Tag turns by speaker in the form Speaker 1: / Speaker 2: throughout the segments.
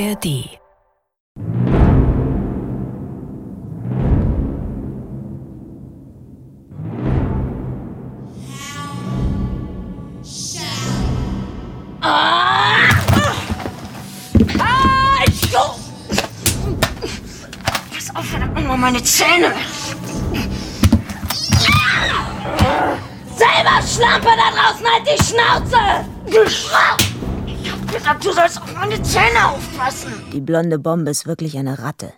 Speaker 1: ARD
Speaker 2: Pass auf, verdammt nochmal meine Zähne. Selber Schlampe da draußen, halt die Schnauze! Gesagt, du sollst auf meine Zähne aufpassen.
Speaker 3: Die blonde Bombe ist wirklich eine Ratte.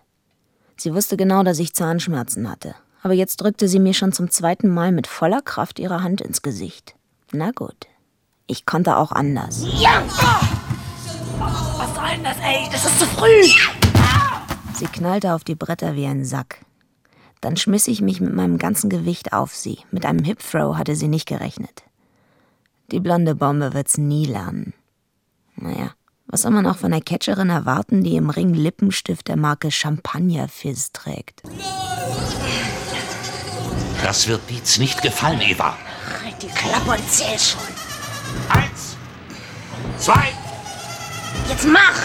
Speaker 3: Sie wusste genau, dass ich Zahnschmerzen hatte. Aber jetzt drückte sie mir schon zum zweiten Mal mit voller Kraft ihre Hand ins Gesicht. Na gut. Ich konnte auch anders.
Speaker 2: Ja! Was soll denn das, ey? Das ist zu früh.
Speaker 3: Sie knallte auf die Bretter wie ein Sack. Dann schmiss ich mich mit meinem ganzen Gewicht auf sie. Mit einem Hip Throw hatte sie nicht gerechnet. Die blonde Bombe wird's nie lernen. Naja, was soll man auch von einer Catcherin erwarten, die im Ring Lippenstift der Marke Champagner Fizz trägt?
Speaker 4: Das wird Dietz nicht gefallen, Eva.
Speaker 2: Halt die Klappe und zähl schon.
Speaker 4: Eins, zwei,
Speaker 2: Jetzt mach!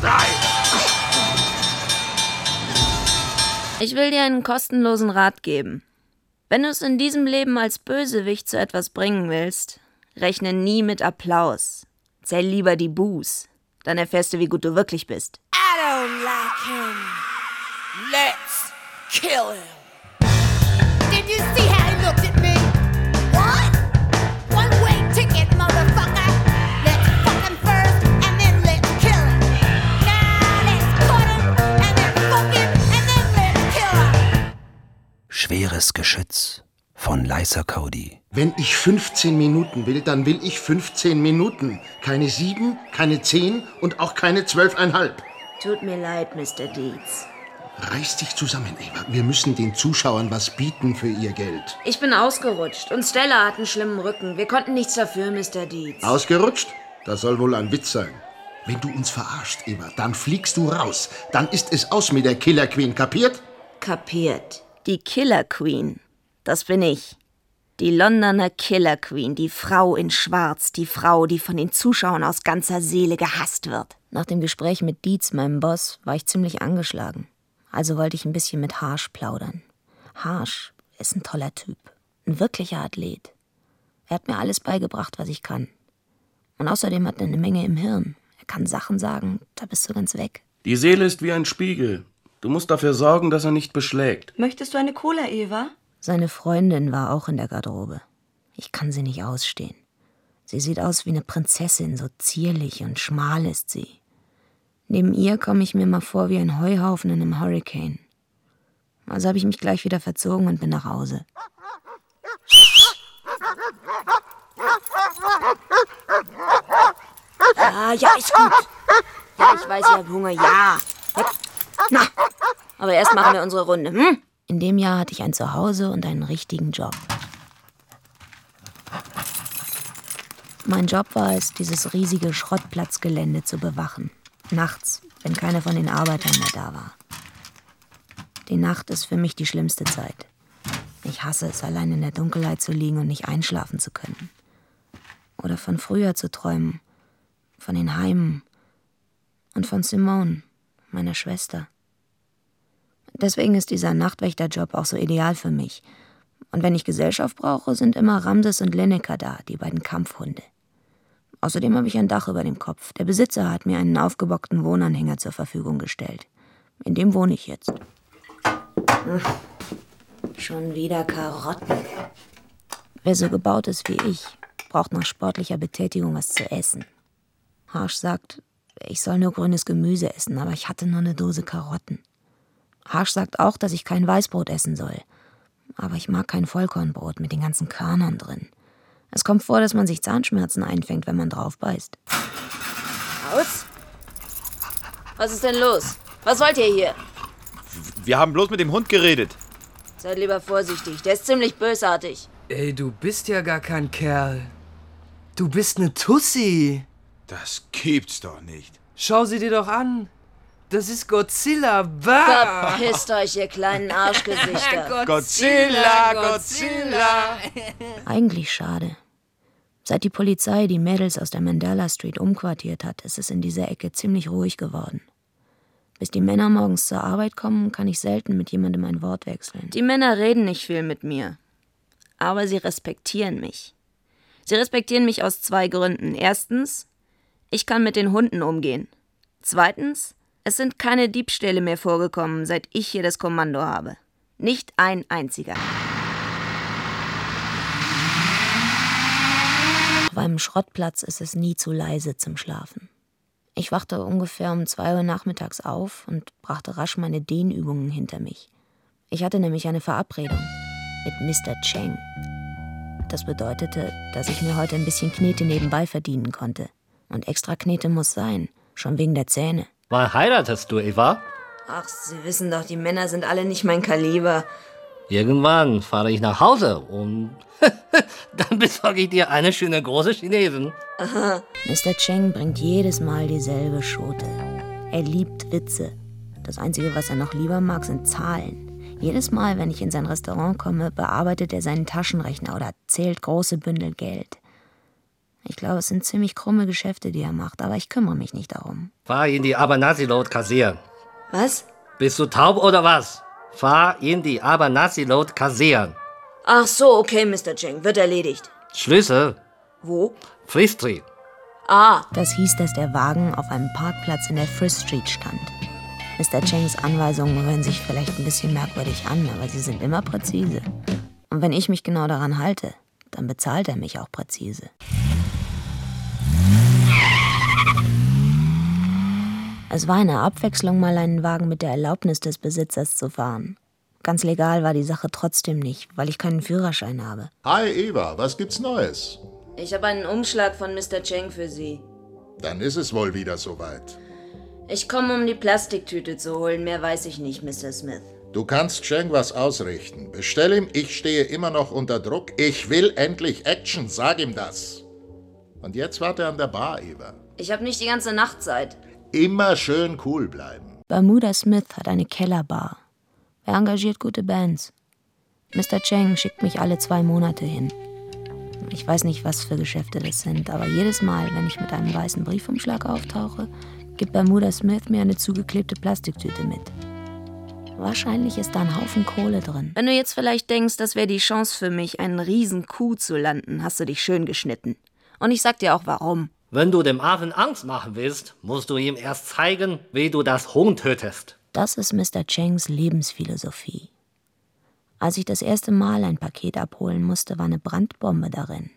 Speaker 4: drei.
Speaker 3: Ich will dir einen kostenlosen Rat geben. Wenn du es in diesem Leben als Bösewicht zu etwas bringen willst, rechne nie mit Applaus. Zähl lieber die Buß. Dann erfährst du, wie gut du wirklich bist.
Speaker 2: I don't like him. Let's kill him.
Speaker 5: Did you see how he looked at me? What? One way ticket, motherfucker. Let's fuck him first and then let's kill him. Now let's cut him and then fuck him and then let's kill him.
Speaker 6: Schweres Geschütz von Lysa Cody.
Speaker 7: Wenn ich 15 Minuten will, dann will ich 15 Minuten. Keine sieben, keine zehn und auch keine zwölfeinhalb.
Speaker 3: Tut mir leid, Mr. Dietz.
Speaker 7: Reiß dich zusammen, Eva. Wir müssen den Zuschauern was bieten für ihr Geld.
Speaker 3: Ich bin ausgerutscht und Stella hat einen schlimmen Rücken. Wir konnten nichts dafür, Mr. Dietz.
Speaker 7: Ausgerutscht? Das soll wohl ein Witz sein. Wenn du uns verarscht, Eva, dann fliegst du raus. Dann ist es aus mit der Killer Queen, kapiert?
Speaker 3: Kapiert. Die Killer Queen. Das bin ich. Die Londoner Killer Queen, die Frau in Schwarz, die Frau, die von den Zuschauern aus ganzer Seele gehasst wird. Nach dem Gespräch mit Dietz, meinem Boss, war ich ziemlich angeschlagen. Also wollte ich ein bisschen mit Harsch plaudern. Harsch ist ein toller Typ. Ein wirklicher Athlet. Er hat mir alles beigebracht, was ich kann. Und außerdem hat er eine Menge im Hirn. Er kann Sachen sagen, da bist du ganz weg.
Speaker 8: Die Seele ist wie ein Spiegel. Du musst dafür sorgen, dass er nicht beschlägt.
Speaker 9: Möchtest du eine Cola, Eva?
Speaker 3: Seine Freundin war auch in der Garderobe. Ich kann sie nicht ausstehen. Sie sieht aus wie eine Prinzessin, so zierlich und schmal ist sie. Neben ihr komme ich mir mal vor wie ein Heuhaufen in einem Hurricane. Also habe ich mich gleich wieder verzogen und bin nach Hause. Ja, ja, ist gut. Ja, ich weiß, ihr habt Hunger, ja. Na, aber erst machen wir unsere Runde, hm? In dem Jahr hatte ich ein Zuhause und einen richtigen Job. Mein Job war es, dieses riesige Schrottplatzgelände zu bewachen. Nachts, wenn keiner von den Arbeitern mehr da war. Die Nacht ist für mich die schlimmste Zeit. Ich hasse es, allein in der Dunkelheit zu liegen und nicht einschlafen zu können. Oder von früher zu träumen. Von den Heimen. Und von Simone, meiner Schwester. Deswegen ist dieser Nachtwächterjob auch so ideal für mich. Und wenn ich Gesellschaft brauche, sind immer Ramses und Lineker da, die beiden Kampfhunde. Außerdem habe ich ein Dach über dem Kopf. Der Besitzer hat mir einen aufgebockten Wohnanhänger zur Verfügung gestellt. In dem wohne ich jetzt. Schon wieder Karotten. Wer so gebaut ist wie ich, braucht nach sportlicher Betätigung was zu essen. Harsch sagt, ich soll nur grünes Gemüse essen, aber ich hatte nur eine Dose Karotten. Harsch sagt auch, dass ich kein Weißbrot essen soll. Aber ich mag kein Vollkornbrot mit den ganzen Körnern drin. Es kommt vor, dass man sich Zahnschmerzen einfängt, wenn man drauf beißt. Aus? Was ist denn los? Was wollt ihr hier?
Speaker 10: Wir haben bloß mit dem Hund geredet.
Speaker 3: Seid lieber vorsichtig, der ist ziemlich bösartig.
Speaker 11: Ey, du bist ja gar kein Kerl. Du bist ne Tussi.
Speaker 10: Das gibt's doch nicht.
Speaker 11: Schau sie dir doch an. Das ist Godzilla. Bah!
Speaker 3: Verpisst euch, ihr kleinen Arschgesichter.
Speaker 10: Godzilla, Godzilla.
Speaker 3: Eigentlich schade. Seit die Polizei die Mädels aus der Mandela Street umquartiert hat, ist es in dieser Ecke ziemlich ruhig geworden. Bis die Männer morgens zur Arbeit kommen, kann ich selten mit jemandem ein Wort wechseln.
Speaker 1: Die Männer reden nicht viel mit mir, aber sie respektieren mich. Sie respektieren mich aus zwei Gründen. Erstens, ich kann mit den Hunden umgehen. Zweitens, es sind keine Diebstähle mehr vorgekommen, seit ich hier das Kommando habe. Nicht ein einziger.
Speaker 3: Auf einem Schrottplatz ist es nie zu leise zum Schlafen. Ich wachte ungefähr um zwei Uhr nachmittags auf und brachte rasch meine Dehnübungen hinter mich. Ich hatte nämlich eine Verabredung mit Mr. Cheng. Das bedeutete, dass ich mir heute ein bisschen Knete nebenbei verdienen konnte. Und extra Knete muss sein, schon wegen der Zähne.
Speaker 9: Wann heiratest du, Eva?
Speaker 1: Ach, Sie wissen doch, die Männer sind alle nicht mein Kaliber.
Speaker 9: Irgendwann fahre ich nach Hause und dann besorge ich dir eine schöne große Chinesin.
Speaker 1: Aha.
Speaker 3: Mr. Cheng bringt jedes Mal dieselbe Schote. Er liebt Witze. Das Einzige, was er noch lieber mag, sind Zahlen. Jedes Mal, wenn ich in sein Restaurant komme, bearbeitet er seinen Taschenrechner oder zählt große Bündel Geld. Ich glaube, es sind ziemlich krumme Geschäfte, die er macht, aber ich kümmere mich nicht darum.
Speaker 9: Fahr in die Abernathy Road kassieren.
Speaker 1: Was?
Speaker 9: Bist du taub oder was? Fahr in die Abernathy Road kassieren.
Speaker 1: Ach so, okay, Mr. Cheng, wird erledigt.
Speaker 9: Schlüssel.
Speaker 1: Wo?
Speaker 9: Free Street.
Speaker 1: Ah.
Speaker 3: Das hieß, dass der Wagen auf einem Parkplatz in der Frith Street stand. Mr. Chengs Anweisungen hören sich vielleicht ein bisschen merkwürdig an, aber sie sind immer präzise. Und wenn ich mich genau daran halte, dann bezahlt er mich auch präzise. Es war eine Abwechslung, mal einen Wagen mit der Erlaubnis des Besitzers zu fahren. Ganz legal war die Sache trotzdem nicht, weil ich keinen Führerschein habe.
Speaker 7: Hi Eva, was gibt's Neues?
Speaker 1: Ich habe einen Umschlag von Mr. Cheng für Sie.
Speaker 7: Dann ist es wohl wieder soweit.
Speaker 1: Ich komme, um die Plastiktüte zu holen. Mehr weiß ich nicht, Mr. Smith.
Speaker 7: Du kannst Cheng was ausrichten. Bestell ihm, ich stehe immer noch unter Druck. Ich will endlich Action, sag ihm das. Und jetzt warte an der Bar, Eva.
Speaker 1: Ich habe nicht die ganze Nacht Zeit.
Speaker 7: Immer schön cool bleiben.
Speaker 3: Bermuda Smith hat eine Kellerbar. Er engagiert gute Bands. Mr. Cheng schickt mich alle zwei Monate hin. Ich weiß nicht, was für Geschäfte das sind, aber jedes Mal, wenn ich mit einem weißen Briefumschlag auftauche, gibt Bermuda Smith mir eine zugeklebte Plastiktüte mit. Wahrscheinlich ist da ein Haufen Kohle drin.
Speaker 1: Wenn du jetzt vielleicht denkst, das wäre die Chance für mich, einen riesen Kuh zu landen, hast du dich schön geschnitten. Und ich sag dir auch warum.
Speaker 9: Wenn du dem Affen Angst machen willst, musst du ihm erst zeigen, wie du das Huhn tötest.
Speaker 3: Das ist Mr. Chengs Lebensphilosophie. Als ich das erste Mal ein Paket abholen musste, war eine Brandbombe darin.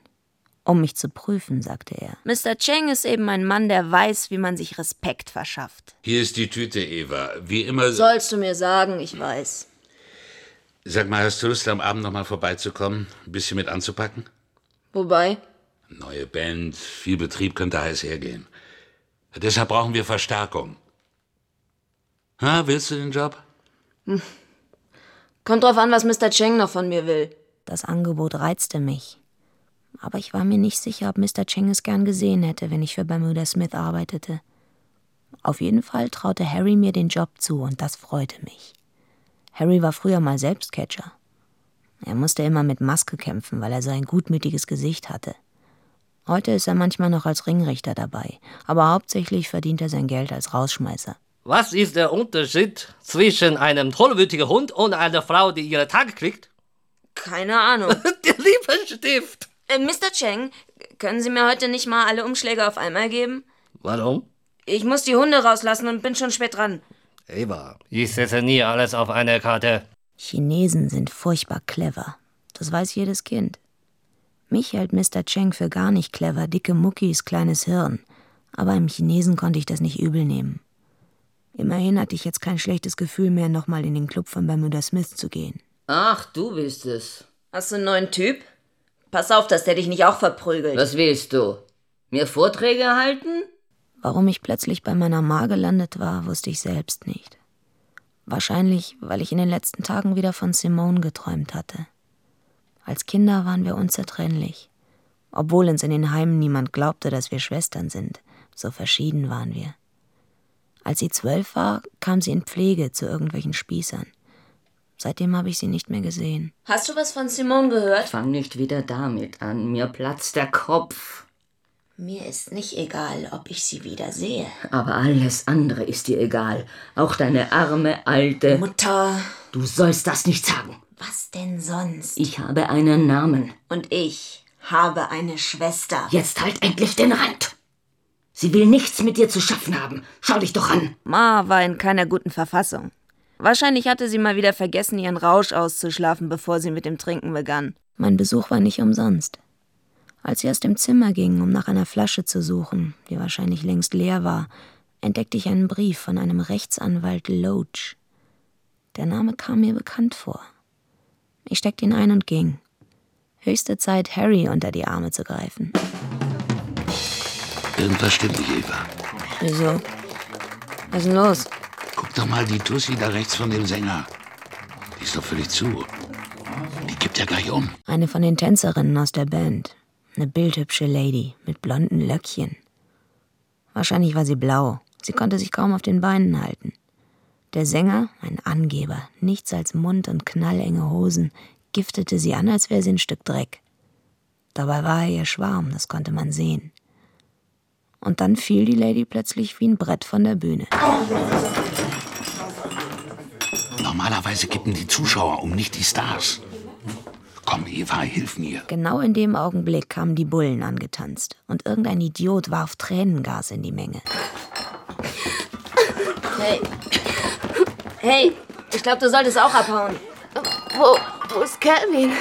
Speaker 3: Um mich zu prüfen, sagte er.
Speaker 1: Mr. Cheng ist eben ein Mann, der weiß, wie man sich Respekt verschafft.
Speaker 4: Hier ist die Tüte, Eva. Wie immer.
Speaker 1: Sollst du mir sagen, ich weiß.
Speaker 4: Sag mal, hast du Lust, am Abend noch mal vorbeizukommen? Ein bisschen mit anzupacken?
Speaker 1: Wobei?
Speaker 4: Neue Band, viel Betrieb könnte heiß hergehen. Deshalb brauchen wir Verstärkung. Ha, willst du den Job?
Speaker 1: Hm. Kommt drauf an, was Mr. Cheng noch von mir will.
Speaker 3: Das Angebot reizte mich. Aber ich war mir nicht sicher, ob Mr. Cheng es gern gesehen hätte, wenn ich für Bermuda Smith arbeitete. Auf jeden Fall traute Harry mir den Job zu und das freute mich. Harry war früher mal selbst Catcher. Er musste immer mit Maske kämpfen, weil er so ein gutmütiges Gesicht hatte. Heute ist er manchmal noch als Ringrichter dabei, aber hauptsächlich verdient er sein Geld als Rausschmeißer.
Speaker 9: Was ist der Unterschied zwischen einem tollwütigen Hund und einer Frau, die ihre Tage kriegt?
Speaker 1: Keine Ahnung.
Speaker 9: der Lippenstift.
Speaker 1: Äh, Mr. Cheng, können Sie mir heute nicht mal alle Umschläge auf einmal geben?
Speaker 9: Warum?
Speaker 1: Ich muss die Hunde rauslassen und bin schon spät dran.
Speaker 9: Eva, ich setze nie alles auf eine Karte.
Speaker 3: Chinesen sind furchtbar clever. Das weiß jedes Kind. Mich hält Mr. Cheng für gar nicht clever, dicke Muckis, kleines Hirn. Aber im Chinesen konnte ich das nicht übel nehmen. Immerhin hatte ich jetzt kein schlechtes Gefühl mehr, nochmal in den Club von Bermuda Smith zu gehen.
Speaker 2: Ach, du bist es.
Speaker 1: Hast du einen neuen Typ? Pass auf, dass der dich nicht auch verprügelt.
Speaker 2: Was willst du? Mir Vorträge halten?
Speaker 3: Warum ich plötzlich bei meiner Ma gelandet war, wusste ich selbst nicht. Wahrscheinlich, weil ich in den letzten Tagen wieder von Simone geträumt hatte. Als Kinder waren wir unzertrennlich. Obwohl uns in den Heimen niemand glaubte, dass wir Schwestern sind, so verschieden waren wir. Als sie zwölf war, kam sie in Pflege zu irgendwelchen Spießern. Seitdem habe ich sie nicht mehr gesehen.
Speaker 1: Hast du was von Simone gehört?
Speaker 12: Fang nicht wieder damit an. Mir platzt der Kopf.
Speaker 3: Mir ist nicht egal, ob ich sie wieder sehe.
Speaker 12: Aber alles andere ist dir egal. Auch deine arme, alte.
Speaker 3: Mutter.
Speaker 12: Du sollst das nicht sagen.
Speaker 3: Was denn sonst?
Speaker 12: Ich habe einen Namen.
Speaker 3: Und ich habe eine Schwester.
Speaker 12: Jetzt halt endlich den Rand. Sie will nichts mit dir zu schaffen haben. Schau dich doch an.
Speaker 1: Ma war in keiner guten Verfassung. Wahrscheinlich hatte sie mal wieder vergessen, ihren Rausch auszuschlafen, bevor sie mit dem Trinken begann.
Speaker 3: Mein Besuch war nicht umsonst. Als sie aus dem Zimmer ging, um nach einer Flasche zu suchen, die wahrscheinlich längst leer war, entdeckte ich einen Brief von einem Rechtsanwalt Loach. Der Name kam mir bekannt vor. Ich steckte ihn ein und ging. Höchste Zeit, Harry unter die Arme zu greifen.
Speaker 4: Irgendwas stimmt nicht, Eva.
Speaker 1: Wieso? Was ist denn los?
Speaker 4: Guck doch mal die Tussi da rechts von dem Sänger. Die ist doch völlig zu. Die kippt ja gleich um.
Speaker 3: Eine von den Tänzerinnen aus der Band. Eine bildhübsche Lady mit blonden Löckchen. Wahrscheinlich war sie blau. Sie konnte sich kaum auf den Beinen halten. Der Sänger, ein Angeber, nichts als Mund und knallenge Hosen, giftete sie an, als wäre sie ein Stück Dreck. Dabei war er ihr Schwarm, das konnte man sehen. Und dann fiel die Lady plötzlich wie ein Brett von der Bühne.
Speaker 4: Normalerweise kippen die Zuschauer um, nicht die Stars. Komm, Eva, hilf mir.
Speaker 3: Genau in dem Augenblick kamen die Bullen angetanzt und irgendein Idiot warf Tränengas in die Menge.
Speaker 1: Hey. Hey, ich glaube, du solltest auch abhauen.
Speaker 13: Wo, wo ist Calvin?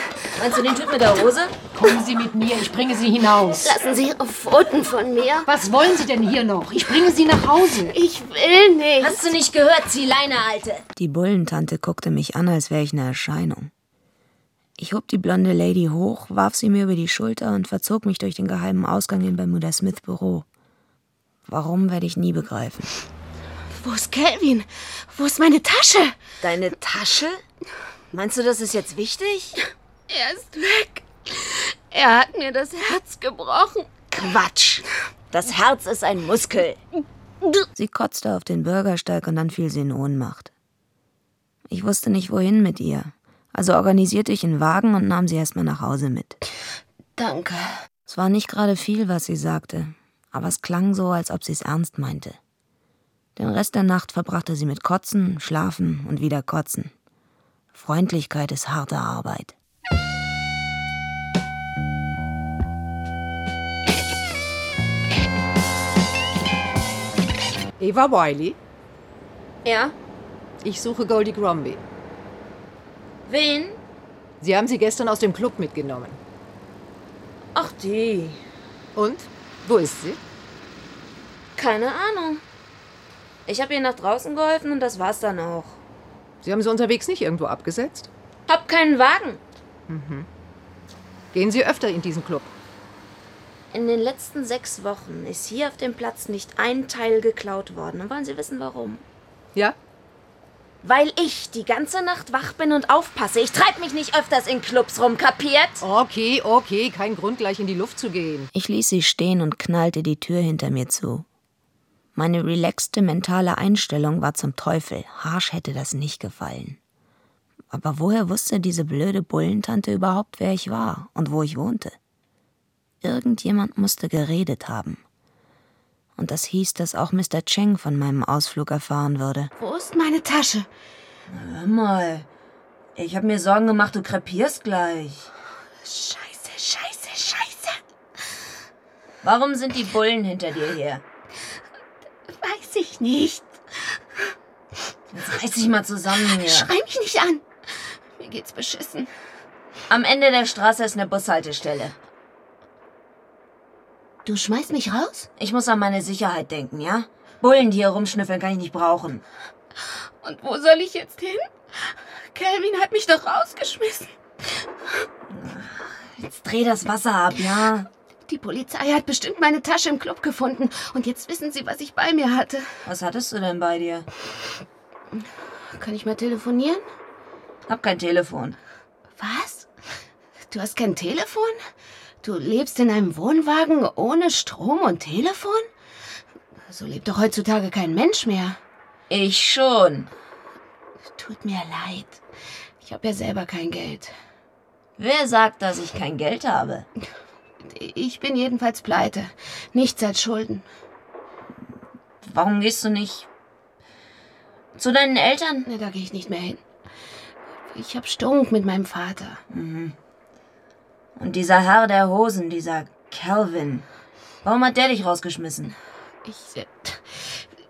Speaker 1: Meinst du den Typ mit der Hose?
Speaker 14: Kommen Sie mit mir, ich bringe Sie hinaus.
Speaker 13: Lassen Sie Ihre Pfoten von mir.
Speaker 14: Was wollen Sie denn hier noch? Ich bringe Sie nach Hause.
Speaker 13: Ich will nicht.
Speaker 1: Hast du nicht gehört? Zieh Leine, Alte.
Speaker 3: Die Bullentante guckte mich an, als wäre ich eine Erscheinung. Ich hob die blonde Lady hoch, warf sie mir über die Schulter und verzog mich durch den geheimen Ausgang in Bermuda Smith Büro. Warum werde ich nie begreifen.
Speaker 13: Wo ist Calvin? Wo ist meine Tasche?
Speaker 1: Deine Tasche? Meinst du, das ist jetzt wichtig?
Speaker 13: Er ist weg. Er hat mir das Herz gebrochen.
Speaker 1: Quatsch. Das Herz ist ein Muskel.
Speaker 3: Sie kotzte auf den Bürgersteig und dann fiel sie in Ohnmacht. Ich wusste nicht, wohin mit ihr. Also organisierte ich einen Wagen und nahm sie erstmal nach Hause mit.
Speaker 13: Danke.
Speaker 3: Es war nicht gerade viel, was sie sagte, aber es klang so, als ob sie es ernst meinte. Den Rest der Nacht verbrachte sie mit Kotzen, Schlafen und wieder Kotzen. Freundlichkeit ist harte Arbeit.
Speaker 15: Eva Wiley,
Speaker 1: Ja?
Speaker 15: ich suche Goldie Gromby.
Speaker 1: Wen?
Speaker 15: Sie haben sie gestern aus dem Club mitgenommen.
Speaker 1: Ach, die.
Speaker 15: Und? Wo ist sie?
Speaker 1: Keine Ahnung. Ich habe ihr nach draußen geholfen und das war's dann auch.
Speaker 15: Sie haben sie unterwegs nicht irgendwo abgesetzt?
Speaker 1: Hab keinen Wagen.
Speaker 15: Mhm. Gehen Sie öfter in diesen Club?
Speaker 1: In den letzten sechs Wochen ist hier auf dem Platz nicht ein Teil geklaut worden. Und wollen Sie wissen, warum?
Speaker 15: Ja?
Speaker 1: Weil ich die ganze Nacht wach bin und aufpasse. Ich treib mich nicht öfters in Clubs rum, kapiert?
Speaker 15: Okay, okay, kein Grund, gleich in die Luft zu gehen.
Speaker 3: Ich ließ sie stehen und knallte die Tür hinter mir zu. Meine relaxte mentale Einstellung war zum Teufel. Harsch hätte das nicht gefallen. Aber woher wusste diese blöde Bullentante überhaupt, wer ich war und wo ich wohnte? Irgendjemand musste geredet haben. Und das hieß, dass auch Mr. Cheng von meinem Ausflug erfahren würde.
Speaker 13: Wo ist meine Tasche?
Speaker 1: Hör mal. Ich habe mir Sorgen gemacht, du krepierst gleich.
Speaker 13: Scheiße, scheiße, scheiße.
Speaker 1: Warum sind die Bullen hinter dir her?
Speaker 13: Weiß ich nicht.
Speaker 1: Jetzt reiß dich mal zusammen hier.
Speaker 13: Schrei mich nicht an. Mir geht's beschissen.
Speaker 1: Am Ende der Straße ist eine Bushaltestelle.
Speaker 13: Du schmeißt mich raus?
Speaker 1: Ich muss an meine Sicherheit denken, ja? Bullen, die hier rumschnüffeln, kann ich nicht brauchen.
Speaker 13: Und wo soll ich jetzt hin? Calvin hat mich doch rausgeschmissen.
Speaker 1: Jetzt dreh das Wasser ab, ja?
Speaker 13: Die Polizei hat bestimmt meine Tasche im Club gefunden. Und jetzt wissen sie, was ich bei mir hatte.
Speaker 1: Was hattest du denn bei dir?
Speaker 13: Kann ich mal telefonieren?
Speaker 1: Hab kein Telefon.
Speaker 13: Was? Du hast kein Telefon? Du lebst in einem Wohnwagen ohne Strom und Telefon? So lebt doch heutzutage kein Mensch mehr.
Speaker 1: Ich schon.
Speaker 13: Tut mir leid. Ich habe ja selber kein Geld.
Speaker 3: Wer sagt, dass ich kein Geld habe?
Speaker 13: Ich bin jedenfalls pleite. Nichts als Schulden.
Speaker 3: Warum gehst du nicht zu deinen Eltern?
Speaker 13: Ne, da gehe ich nicht mehr hin. Ich hab Stunk mit meinem Vater.
Speaker 3: Mhm. Und dieser Herr der Hosen, dieser Calvin, warum hat der dich rausgeschmissen?
Speaker 13: Ich, äh,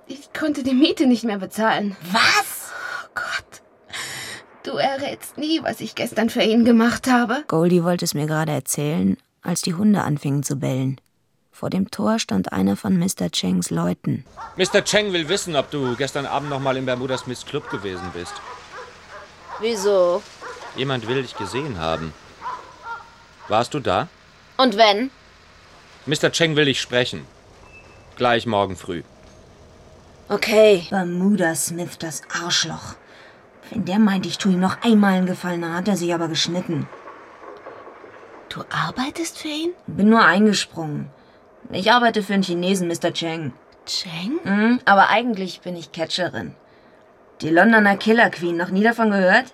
Speaker 13: ich konnte die Miete nicht mehr bezahlen.
Speaker 3: Was?
Speaker 13: Oh Gott. Du errätst nie, was ich gestern für ihn gemacht habe.
Speaker 16: Goldie wollte es mir gerade erzählen, als die Hunde anfingen zu bellen. Vor dem Tor stand einer von Mr. Chengs Leuten.
Speaker 17: Mr. Cheng will wissen, ob du gestern Abend noch mal im Bermuda Smiths Club gewesen bist.
Speaker 3: Wieso?
Speaker 17: Jemand will dich gesehen haben. Warst du da?
Speaker 3: Und wenn?
Speaker 17: Mr. Cheng will dich sprechen. Gleich morgen früh.
Speaker 3: Okay. Bermuda Smith, das Arschloch. Wenn der meint, ich tue ihm noch einmal einen Gefallen, dann hat er sich aber geschnitten.
Speaker 13: Du arbeitest für ihn?
Speaker 3: Bin nur eingesprungen. Ich arbeite für einen Chinesen, Mr. Cheng.
Speaker 13: Cheng?
Speaker 3: Mhm, aber eigentlich bin ich Catcherin. Die Londoner Killer Queen, noch nie davon gehört?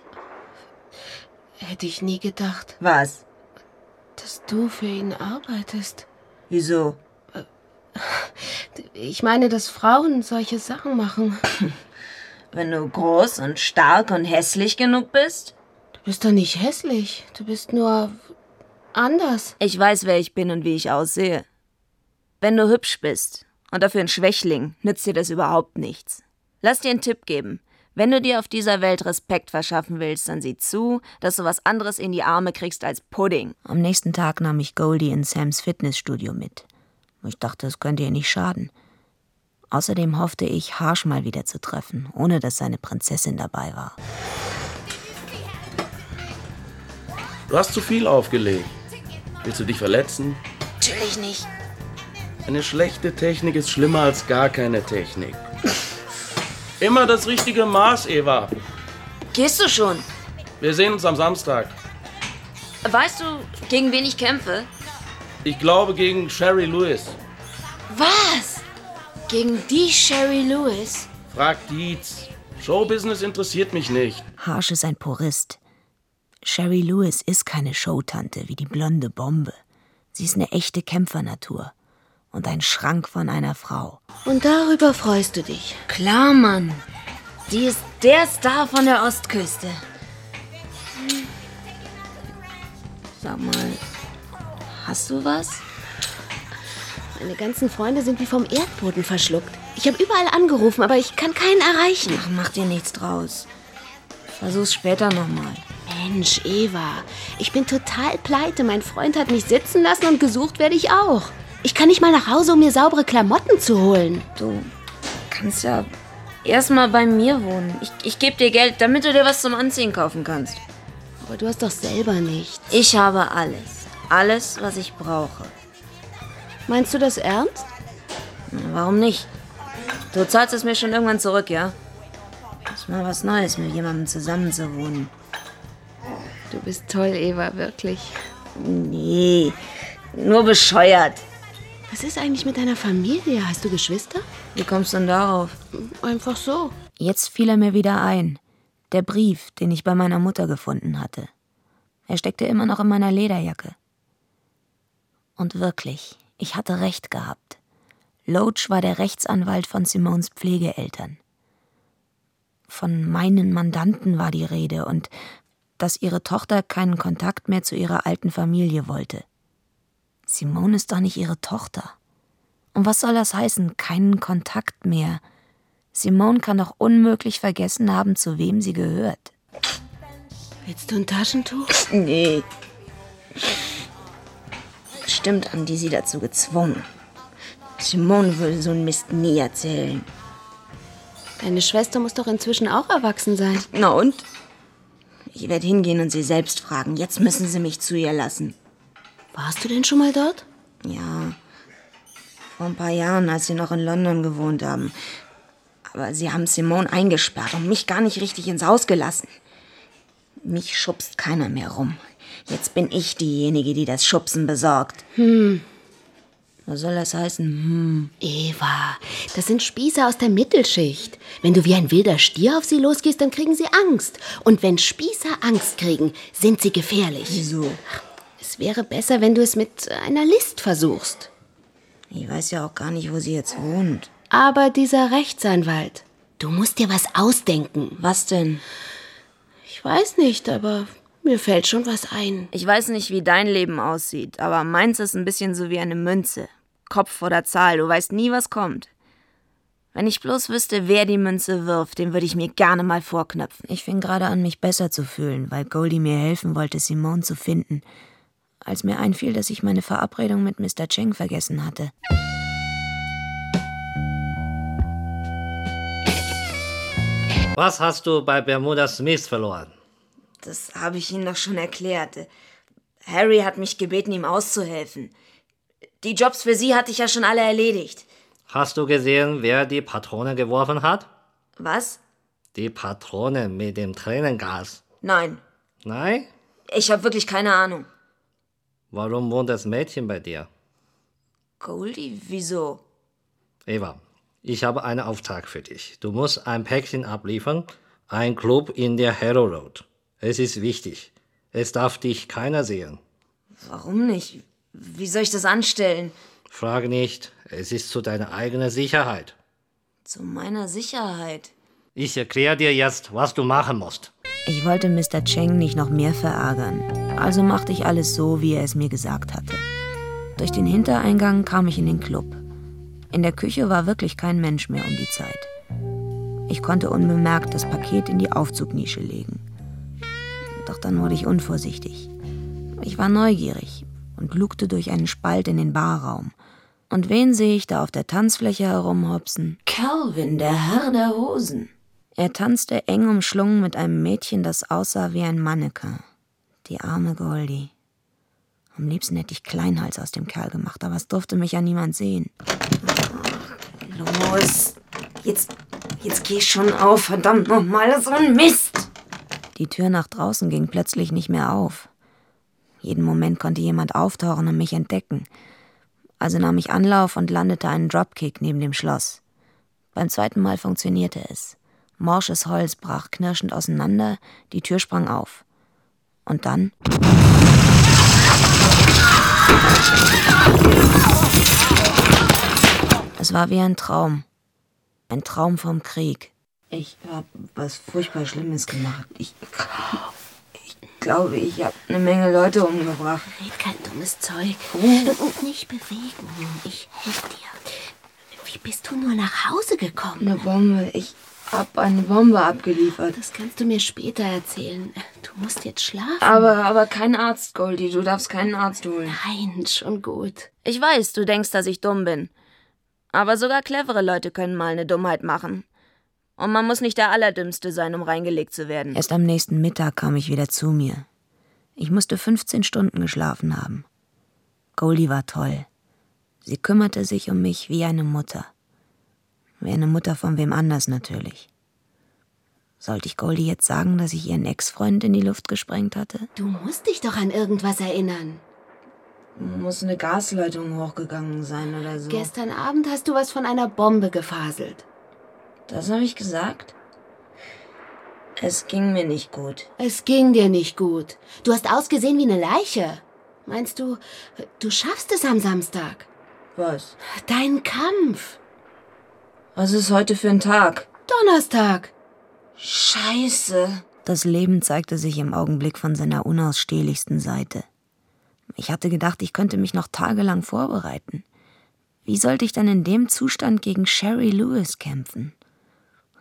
Speaker 13: Hätte ich nie gedacht.
Speaker 3: Was?
Speaker 13: Dass du für ihn arbeitest.
Speaker 3: Wieso?
Speaker 13: Ich meine, dass Frauen solche Sachen machen.
Speaker 3: Wenn du groß und stark und hässlich genug bist?
Speaker 13: Du bist doch nicht hässlich. Du bist nur anders.
Speaker 3: Ich weiß, wer ich bin und wie ich aussehe. Wenn du hübsch bist und dafür ein Schwächling, nützt dir das überhaupt nichts. Lass dir einen Tipp geben. Wenn du dir auf dieser Welt Respekt verschaffen willst, dann sieh zu, dass du was anderes in die Arme kriegst als Pudding.
Speaker 16: Am nächsten Tag nahm ich Goldie in Sams Fitnessstudio mit. Ich dachte, es könnte ihr nicht schaden. Außerdem hoffte ich, Harsh mal wieder zu treffen, ohne dass seine Prinzessin dabei war.
Speaker 8: Du hast zu viel aufgelegt. Willst du dich verletzen?
Speaker 3: Natürlich nicht.
Speaker 8: Eine schlechte Technik ist schlimmer als gar keine Technik. Immer das richtige Maß, Eva.
Speaker 3: Gehst du schon?
Speaker 8: Wir sehen uns am Samstag.
Speaker 3: Weißt du, gegen wen ich kämpfe?
Speaker 8: Ich glaube gegen Sherry Lewis.
Speaker 3: Was? Gegen die Sherry Lewis?
Speaker 8: Frag Dietz. Showbusiness interessiert mich nicht.
Speaker 16: Harsh ist ein Purist. Sherry Lewis ist keine Showtante wie die blonde Bombe. Sie ist eine echte Kämpfernatur. Und ein Schrank von einer Frau.
Speaker 13: Und darüber freust du dich.
Speaker 3: Klar, Mann. Die ist der Star von der Ostküste. Sag mal, hast du was?
Speaker 13: Meine ganzen Freunde sind wie vom Erdboden verschluckt. Ich habe überall angerufen, aber ich kann keinen erreichen.
Speaker 3: Ach, mach dir nichts draus. Versuch's später nochmal.
Speaker 13: Mensch, Eva, ich bin total pleite. Mein Freund hat mich sitzen lassen und gesucht werde ich auch. Ich kann nicht mal nach Hause, um mir saubere Klamotten zu holen.
Speaker 3: Du kannst ja erstmal bei mir wohnen. Ich, ich gebe dir Geld, damit du dir was zum Anziehen kaufen kannst.
Speaker 13: Aber du hast doch selber nichts.
Speaker 3: Ich habe alles. Alles, was ich brauche.
Speaker 13: Meinst du das ernst?
Speaker 3: Warum nicht? Du zahlst es mir schon irgendwann zurück, ja? Ist mal was Neues, mit jemandem zusammen zu wohnen.
Speaker 13: Du bist toll, Eva, wirklich.
Speaker 3: Nee, nur bescheuert.
Speaker 13: Was ist eigentlich mit deiner Familie? Hast du Geschwister?
Speaker 3: Wie kommst du denn darauf?
Speaker 13: Einfach so.
Speaker 16: Jetzt fiel er mir wieder ein. Der Brief, den ich bei meiner Mutter gefunden hatte. Er steckte immer noch in meiner Lederjacke. Und wirklich, ich hatte recht gehabt. Loach war der Rechtsanwalt von Simons Pflegeeltern. Von meinen Mandanten war die Rede und dass ihre Tochter keinen Kontakt mehr zu ihrer alten Familie wollte. Simone ist doch nicht ihre Tochter. Und was soll das heißen, keinen Kontakt mehr? Simone kann doch unmöglich vergessen haben, zu wem sie gehört.
Speaker 13: Willst du ein Taschentuch?
Speaker 3: Nee. Stimmt an die sie dazu gezwungen. Simone würde so einen Mist nie erzählen.
Speaker 13: Deine Schwester muss doch inzwischen auch erwachsen sein.
Speaker 3: Na und? Ich werde hingehen und sie selbst fragen. Jetzt müssen sie mich zu ihr lassen.
Speaker 13: Warst du denn schon mal dort?
Speaker 3: Ja. Vor ein paar Jahren, als sie noch in London gewohnt haben. Aber sie haben Simone eingesperrt und mich gar nicht richtig ins Haus gelassen. Mich schubst keiner mehr rum. Jetzt bin ich diejenige, die das Schubsen besorgt.
Speaker 13: Hm.
Speaker 3: Was soll das heißen? Hm.
Speaker 13: Eva, das sind Spießer aus der Mittelschicht. Wenn du wie ein wilder Stier auf sie losgehst, dann kriegen sie Angst. Und wenn Spießer Angst kriegen, sind sie gefährlich.
Speaker 3: Wieso?
Speaker 13: Es wäre besser, wenn du es mit einer List versuchst.
Speaker 3: Ich weiß ja auch gar nicht, wo sie jetzt wohnt.
Speaker 13: Aber dieser Rechtsanwalt, du musst dir was ausdenken.
Speaker 3: Was denn?
Speaker 13: Ich weiß nicht, aber mir fällt schon was ein.
Speaker 1: Ich weiß nicht, wie dein Leben aussieht, aber meins ist ein bisschen so wie eine Münze. Kopf oder Zahl, du weißt nie, was kommt. Wenn ich bloß wüsste, wer die Münze wirft, den würde ich mir gerne mal vorknöpfen.
Speaker 3: Ich fing gerade an, mich besser zu fühlen, weil Goldie mir helfen wollte, Simone zu finden, als mir einfiel, dass ich meine Verabredung mit Mr. Cheng vergessen hatte.
Speaker 9: Was hast du bei Bermuda Smith verloren?
Speaker 1: Das habe ich Ihnen doch schon erklärt. Harry hat mich gebeten, ihm auszuhelfen. Die Jobs für Sie hatte ich ja schon alle erledigt.
Speaker 9: Hast du gesehen, wer die Patrone geworfen hat?
Speaker 1: Was?
Speaker 9: Die Patrone mit dem Tränengas.
Speaker 1: Nein,
Speaker 9: Nein?
Speaker 1: ich habe wirklich keine Ahnung.
Speaker 9: Warum wohnt das Mädchen bei dir?
Speaker 1: Goldie, wieso?
Speaker 9: Eva, ich habe einen Auftrag für dich. Du musst ein Päckchen abliefern. Ein Club in der Harrow Road. Es ist wichtig. Es darf dich keiner sehen.
Speaker 1: Warum nicht? Wie soll ich das anstellen?
Speaker 9: Frag nicht. Es ist zu deiner eigenen Sicherheit.
Speaker 1: Zu meiner Sicherheit.
Speaker 9: Ich erkläre dir jetzt, was du machen musst.
Speaker 3: Ich wollte Mr. Cheng nicht noch mehr verärgern, also machte ich alles so, wie er es mir gesagt hatte. Durch den Hintereingang kam ich in den Club. In der Küche war wirklich kein Mensch mehr um die Zeit. Ich konnte unbemerkt das Paket in die Aufzugnische legen. Doch dann wurde ich unvorsichtig. Ich war neugierig und lugte durch einen Spalt in den Barraum. Und wen sehe ich da auf der Tanzfläche herumhopsen? Calvin, der Herr der Hosen. Er tanzte eng umschlungen mit einem Mädchen, das aussah wie ein Mannequin. Die arme Goldie. Am liebsten hätte ich Kleinhals aus dem Kerl gemacht, aber es durfte mich ja niemand sehen.
Speaker 1: Los, jetzt, jetzt geh schon auf, verdammt nochmal, so ein Mist.
Speaker 3: Die Tür nach draußen ging plötzlich nicht mehr auf. Jeden Moment konnte jemand auftauchen und mich entdecken. Also nahm ich Anlauf und landete einen Dropkick neben dem Schloss. Beim zweiten Mal funktionierte es. Morsches Holz brach knirschend auseinander, die Tür sprang auf. Und dann Es war wie ein Traum. Ein Traum vom Krieg. Ich habe was furchtbar Schlimmes gemacht. Ich, ich glaube, ich habe eine Menge Leute umgebracht.
Speaker 13: Red kein dummes Zeug. Und nicht bewegen. Ich helfe dir. Wie bist du nur nach Hause gekommen?
Speaker 3: Eine Bombe. Ich habe eine Bombe abgeliefert.
Speaker 13: Das kannst du mir später erzählen. Du musst jetzt schlafen.
Speaker 1: Aber, aber kein Arzt, Goldie. Du darfst keinen Arzt holen.
Speaker 13: Nein, schon gut.
Speaker 1: Ich weiß, du denkst, dass ich dumm bin. Aber sogar clevere Leute können mal eine Dummheit machen. Und man muss nicht der Allerdümmste sein, um reingelegt zu werden.
Speaker 3: Erst am nächsten Mittag kam ich wieder zu mir. Ich musste 15 Stunden geschlafen haben. Goldie war toll. Sie kümmerte sich um mich wie eine Mutter. Wie eine Mutter von wem anders natürlich. Sollte ich Goldie jetzt sagen, dass ich ihren Ex-Freund in die Luft gesprengt hatte?
Speaker 13: Du musst dich doch an irgendwas erinnern.
Speaker 3: Muss eine Gasleitung hochgegangen sein oder so.
Speaker 13: Gestern Abend hast du was von einer Bombe gefaselt.
Speaker 3: Das habe ich gesagt? Es ging mir nicht gut.
Speaker 13: Es ging dir nicht gut. Du hast ausgesehen wie eine Leiche. Meinst du, du schaffst es am Samstag?
Speaker 3: Was?
Speaker 13: Dein Kampf.
Speaker 3: Was ist heute für ein Tag?
Speaker 13: Donnerstag.
Speaker 3: Scheiße. Das Leben zeigte sich im Augenblick von seiner unausstehlichsten Seite. Ich hatte gedacht, ich könnte mich noch tagelang vorbereiten. Wie sollte ich dann in dem Zustand gegen Sherry Lewis kämpfen?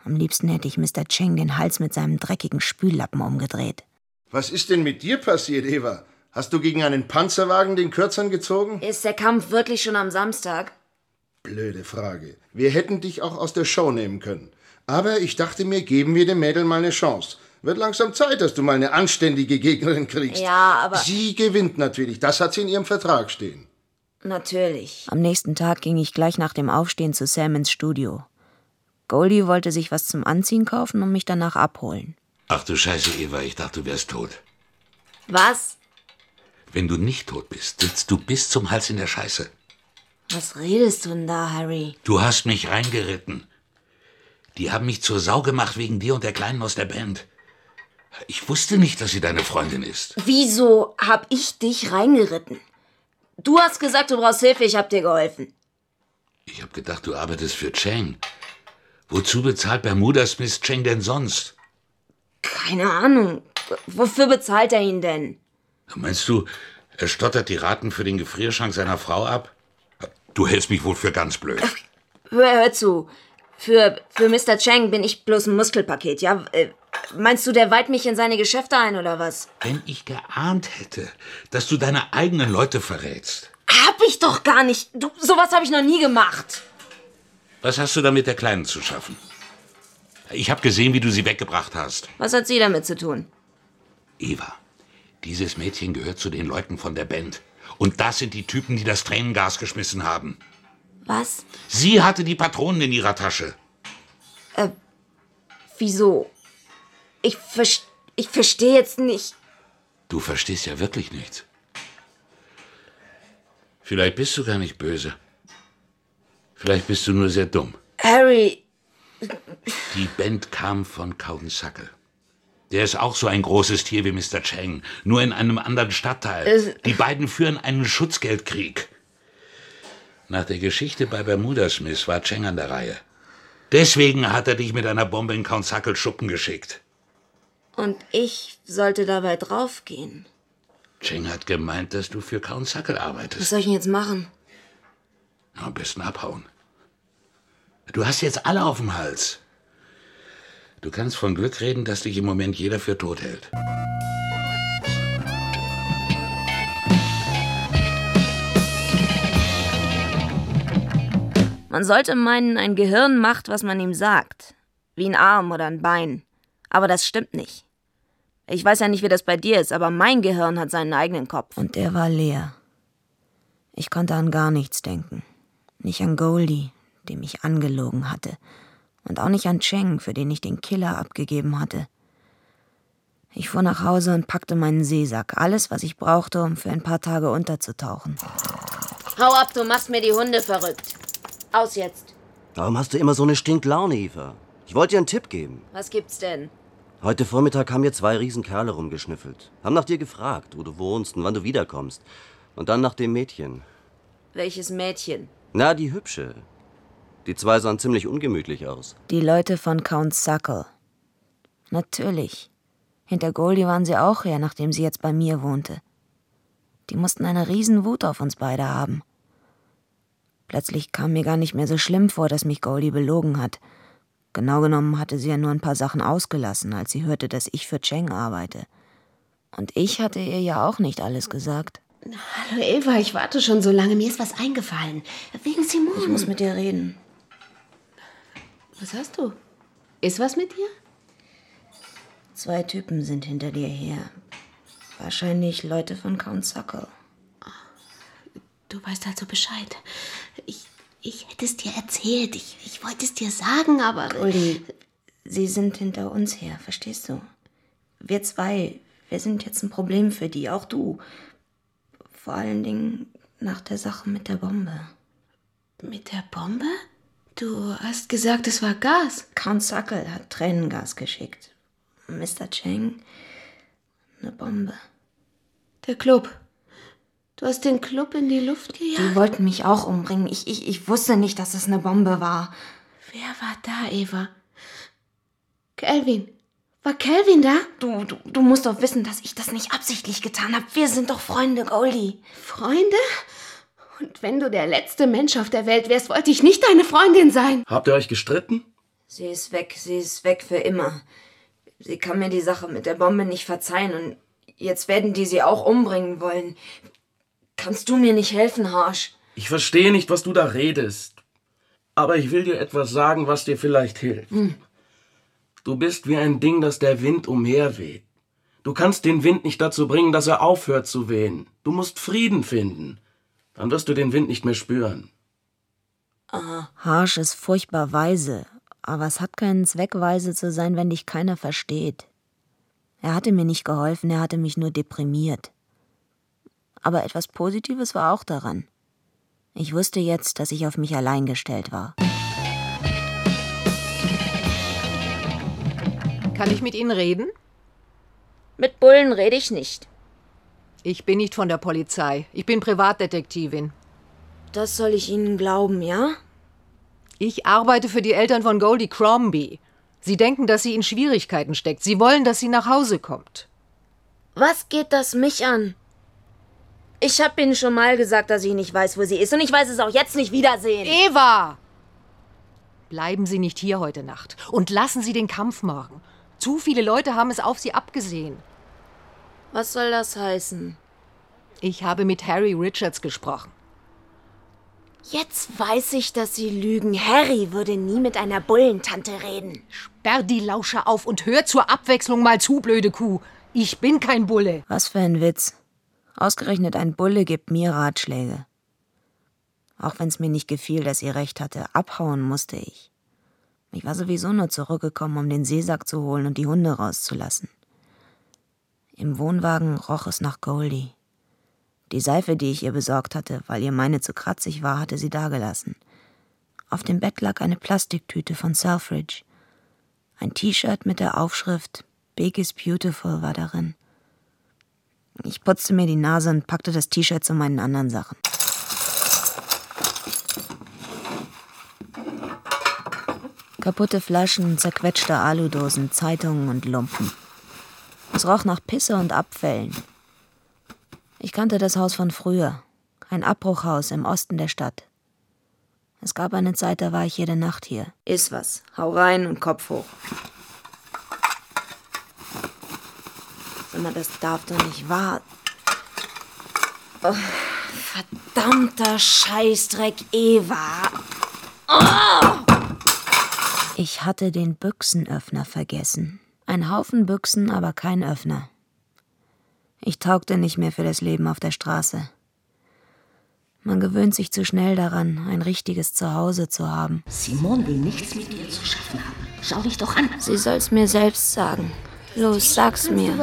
Speaker 3: Am liebsten hätte ich Mr. Cheng den Hals mit seinem dreckigen Spüllappen umgedreht.
Speaker 7: Was ist denn mit dir passiert, Eva? Hast du gegen einen Panzerwagen den Kürzern gezogen?
Speaker 1: Ist der Kampf wirklich schon am Samstag?
Speaker 7: Blöde Frage. Wir hätten dich auch aus der Show nehmen können. Aber ich dachte mir, geben wir dem Mädel mal eine Chance. Wird langsam Zeit, dass du mal eine anständige Gegnerin kriegst.
Speaker 1: Ja, aber.
Speaker 7: Sie gewinnt natürlich. Das hat sie in ihrem Vertrag stehen.
Speaker 1: Natürlich.
Speaker 3: Am nächsten Tag ging ich gleich nach dem Aufstehen zu Sam ins Studio. Goldie wollte sich was zum Anziehen kaufen und mich danach abholen.
Speaker 4: Ach du Scheiße, Eva, ich dachte, du wärst tot.
Speaker 1: Was?
Speaker 4: Wenn du nicht tot bist, sitzt du bis zum Hals in der Scheiße.
Speaker 1: Was redest du denn da, Harry?
Speaker 4: Du hast mich reingeritten. Die haben mich zur Sau gemacht wegen dir und der Kleinen aus der Band. Ich wusste nicht, dass sie deine Freundin ist.
Speaker 1: Wieso hab ich dich reingeritten? Du hast gesagt, du brauchst Hilfe, ich hab dir geholfen.
Speaker 4: Ich hab gedacht, du arbeitest für Cheng. Wozu bezahlt Bermuda Smith Cheng denn sonst?
Speaker 1: Keine Ahnung. Wofür bezahlt er ihn denn?
Speaker 4: Meinst du, er stottert die Raten für den Gefrierschrank seiner Frau ab? Du hältst mich wohl für ganz blöd.
Speaker 1: Hör, hör zu. Für, für Mr. Chang bin ich bloß ein Muskelpaket, ja? Äh, Meinst du, der weiht mich in seine Geschäfte ein oder was?
Speaker 4: Wenn ich geahnt hätte, dass du deine eigenen Leute verrätst.
Speaker 1: Hab ich doch gar nicht. Du, sowas habe ich noch nie gemacht.
Speaker 4: Was hast du da mit der Kleinen zu schaffen? Ich habe gesehen, wie du sie weggebracht hast.
Speaker 1: Was hat sie damit zu tun?
Speaker 4: Eva, dieses Mädchen gehört zu den Leuten von der Band. Und das sind die Typen, die das Tränengas geschmissen haben.
Speaker 1: Was?
Speaker 4: Sie hatte die Patronen in ihrer Tasche.
Speaker 1: Äh, wieso? Ich, vers ich verstehe jetzt nicht.
Speaker 4: Du verstehst ja wirklich nichts. Vielleicht bist du gar nicht böse. Vielleicht bist du nur sehr dumm.
Speaker 1: Harry,
Speaker 4: Die Band kam von Kaudensackel. Der ist auch so ein großes Tier wie Mr. Cheng, nur in einem anderen Stadtteil.
Speaker 1: Es-
Speaker 4: Die beiden führen einen Schutzgeldkrieg. Nach der Geschichte bei Bermuda Smith war Cheng an der Reihe. Deswegen hat er dich mit einer Bombe in Kaudensackel Schuppen geschickt.
Speaker 1: und ich sollte dabei draufgehen.
Speaker 4: Cheng hat gemeint, dass du für Kaudensackel
Speaker 1: Was
Speaker 4: arbeitest.
Speaker 1: soll ich denn jetzt machen?
Speaker 4: Am besten abhauen. Du hast jetzt alle auf dem Hals. Du kannst von Glück reden, dass dich im Moment jeder für tot hält.
Speaker 1: Man sollte meinen, ein Gehirn macht, was man ihm sagt. Wie ein Arm oder ein Bein. Aber das stimmt nicht. Ich weiß ja nicht, wie das bei dir ist, aber mein Gehirn hat seinen eigenen Kopf.
Speaker 3: Und der war leer. Ich konnte an gar nichts denken. Nicht an Goldie, dem ich angelogen hatte. Und auch nicht an Cheng, für den ich den Killer abgegeben hatte. Ich fuhr nach Hause und packte meinen Seesack. Alles, was ich brauchte, um für ein paar Tage unterzutauchen.
Speaker 1: Hau ab, du machst mir die Hunde verrückt. Aus jetzt.
Speaker 18: Warum hast du immer so eine Stinklaune, Eva? Ich wollte dir einen Tipp geben.
Speaker 1: Was gibt's denn?
Speaker 18: Heute Vormittag haben hier zwei Riesenkerle rumgeschnüffelt. Haben nach dir gefragt, wo du wohnst und wann du wiederkommst. Und dann nach dem Mädchen.
Speaker 1: Welches Mädchen?
Speaker 18: Na, die hübsche. Die zwei sahen ziemlich ungemütlich aus.
Speaker 3: Die Leute von Count Suckle. Natürlich. Hinter Goldie waren sie auch her, nachdem sie jetzt bei mir wohnte. Die mussten eine Riesenwut auf uns beide haben. Plötzlich kam mir gar nicht mehr so schlimm vor, dass mich Goldie belogen hat. Genau genommen hatte sie ja nur ein paar Sachen ausgelassen, als sie hörte, dass ich für Cheng arbeite. Und ich hatte ihr ja auch nicht alles gesagt.
Speaker 13: Hallo Eva, ich warte schon so lange. Mir ist was eingefallen. Wegen Simone.
Speaker 1: Ich muss mit dir reden.
Speaker 13: Was hast du? Ist was mit dir?
Speaker 3: Zwei Typen sind hinter dir her. Wahrscheinlich Leute von Count Suckle.
Speaker 13: Du weißt also Bescheid. Ich, ich hätte es dir erzählt. Ich, ich wollte es dir sagen, aber.
Speaker 3: Goldie, sie sind hinter uns her, verstehst du? Wir zwei, wir sind jetzt ein Problem für die, auch du. Vor allen Dingen nach der Sache mit der Bombe.
Speaker 13: Mit der Bombe? Du hast gesagt, es war Gas.
Speaker 3: Count Suckle hat Tränengas geschickt. Mr. Cheng eine Bombe.
Speaker 13: Der Club. Du hast den Club in die Luft
Speaker 3: Die
Speaker 13: gejagt.
Speaker 3: wollten mich auch umbringen. Ich, ich, ich wusste nicht, dass es eine Bombe war.
Speaker 13: Wer war da, Eva? Kelvin. War Kelvin da?
Speaker 3: Du, du, du musst doch wissen, dass ich das nicht absichtlich getan habe. Wir sind doch Freunde, Goldie.
Speaker 13: Freunde? Und wenn du der letzte Mensch auf der Welt wärst, wollte ich nicht deine Freundin sein.
Speaker 8: Habt ihr euch gestritten?
Speaker 1: Sie ist weg, sie ist weg für immer. Sie kann mir die Sache mit der Bombe nicht verzeihen und jetzt werden die sie auch umbringen wollen. Kannst du mir nicht helfen, Harsh?
Speaker 8: Ich verstehe nicht, was du da redest. Aber ich will dir etwas sagen, was dir vielleicht hilft.
Speaker 1: Hm.
Speaker 8: Du bist wie ein Ding, das der Wind umherweht. Du kannst den Wind nicht dazu bringen, dass er aufhört zu wehen. Du musst Frieden finden. Dann wirst du den Wind nicht mehr spüren.
Speaker 3: Harsh ist furchtbar weise, aber es hat keinen Zweck, weise zu sein, wenn dich keiner versteht. Er hatte mir nicht geholfen, er hatte mich nur deprimiert. Aber etwas Positives war auch daran. Ich wusste jetzt, dass ich auf mich allein gestellt war.
Speaker 15: Kann ich mit Ihnen reden?
Speaker 1: Mit Bullen rede ich nicht.
Speaker 15: Ich bin nicht von der Polizei. Ich bin Privatdetektivin.
Speaker 1: Das soll ich Ihnen glauben, ja?
Speaker 15: Ich arbeite für die Eltern von Goldie Crombie. Sie denken, dass sie in Schwierigkeiten steckt. Sie wollen, dass sie nach Hause kommt.
Speaker 1: Was geht das mich an? Ich hab Ihnen schon mal gesagt, dass ich nicht weiß, wo sie ist. Und ich weiß es auch jetzt nicht wiedersehen.
Speaker 15: Eva! Bleiben Sie nicht hier heute Nacht und lassen Sie den Kampf morgen. Zu viele Leute haben es auf Sie abgesehen.
Speaker 1: Was soll das heißen?
Speaker 15: Ich habe mit Harry Richards gesprochen.
Speaker 1: Jetzt weiß ich, dass Sie lügen. Harry würde nie mit einer Bullentante reden.
Speaker 15: Sperr die Lauscher auf und hör zur Abwechslung mal zu, blöde Kuh. Ich bin kein Bulle.
Speaker 3: Was für ein Witz. Ausgerechnet ein Bulle gibt mir Ratschläge. Auch wenn es mir nicht gefiel, dass sie recht hatte, abhauen musste ich. Ich war sowieso nur zurückgekommen, um den Seesack zu holen und die Hunde rauszulassen. Im Wohnwagen roch es nach Goldie. Die Seife, die ich ihr besorgt hatte, weil ihr meine zu kratzig war, hatte sie dagelassen. Auf dem Bett lag eine Plastiktüte von Selfridge. Ein T-Shirt mit der Aufschrift Big is Beautiful war darin. Ich putzte mir die Nase und packte das T-Shirt zu meinen anderen Sachen. Kaputte Flaschen, zerquetschte Aludosen, Zeitungen und Lumpen. Es roch nach Pisse und Abfällen. Ich kannte das Haus von früher. Ein Abbruchhaus im Osten der Stadt. Es gab eine Zeit, da war ich jede Nacht hier.
Speaker 1: Iss was. Hau rein und Kopf hoch. Sag mal, das darf doch nicht wahr. Oh, verdammter Scheißdreck, Eva. Oh!
Speaker 3: Ich hatte den Büchsenöffner vergessen. Ein Haufen Büchsen, aber kein Öffner. Ich taugte nicht mehr für das Leben auf der Straße. Man gewöhnt sich zu schnell daran, ein richtiges Zuhause zu haben.
Speaker 12: Simone will nichts mit dir zu schaffen haben. Schau dich doch an.
Speaker 3: Sie soll's mir selbst sagen. Los, sag's mir.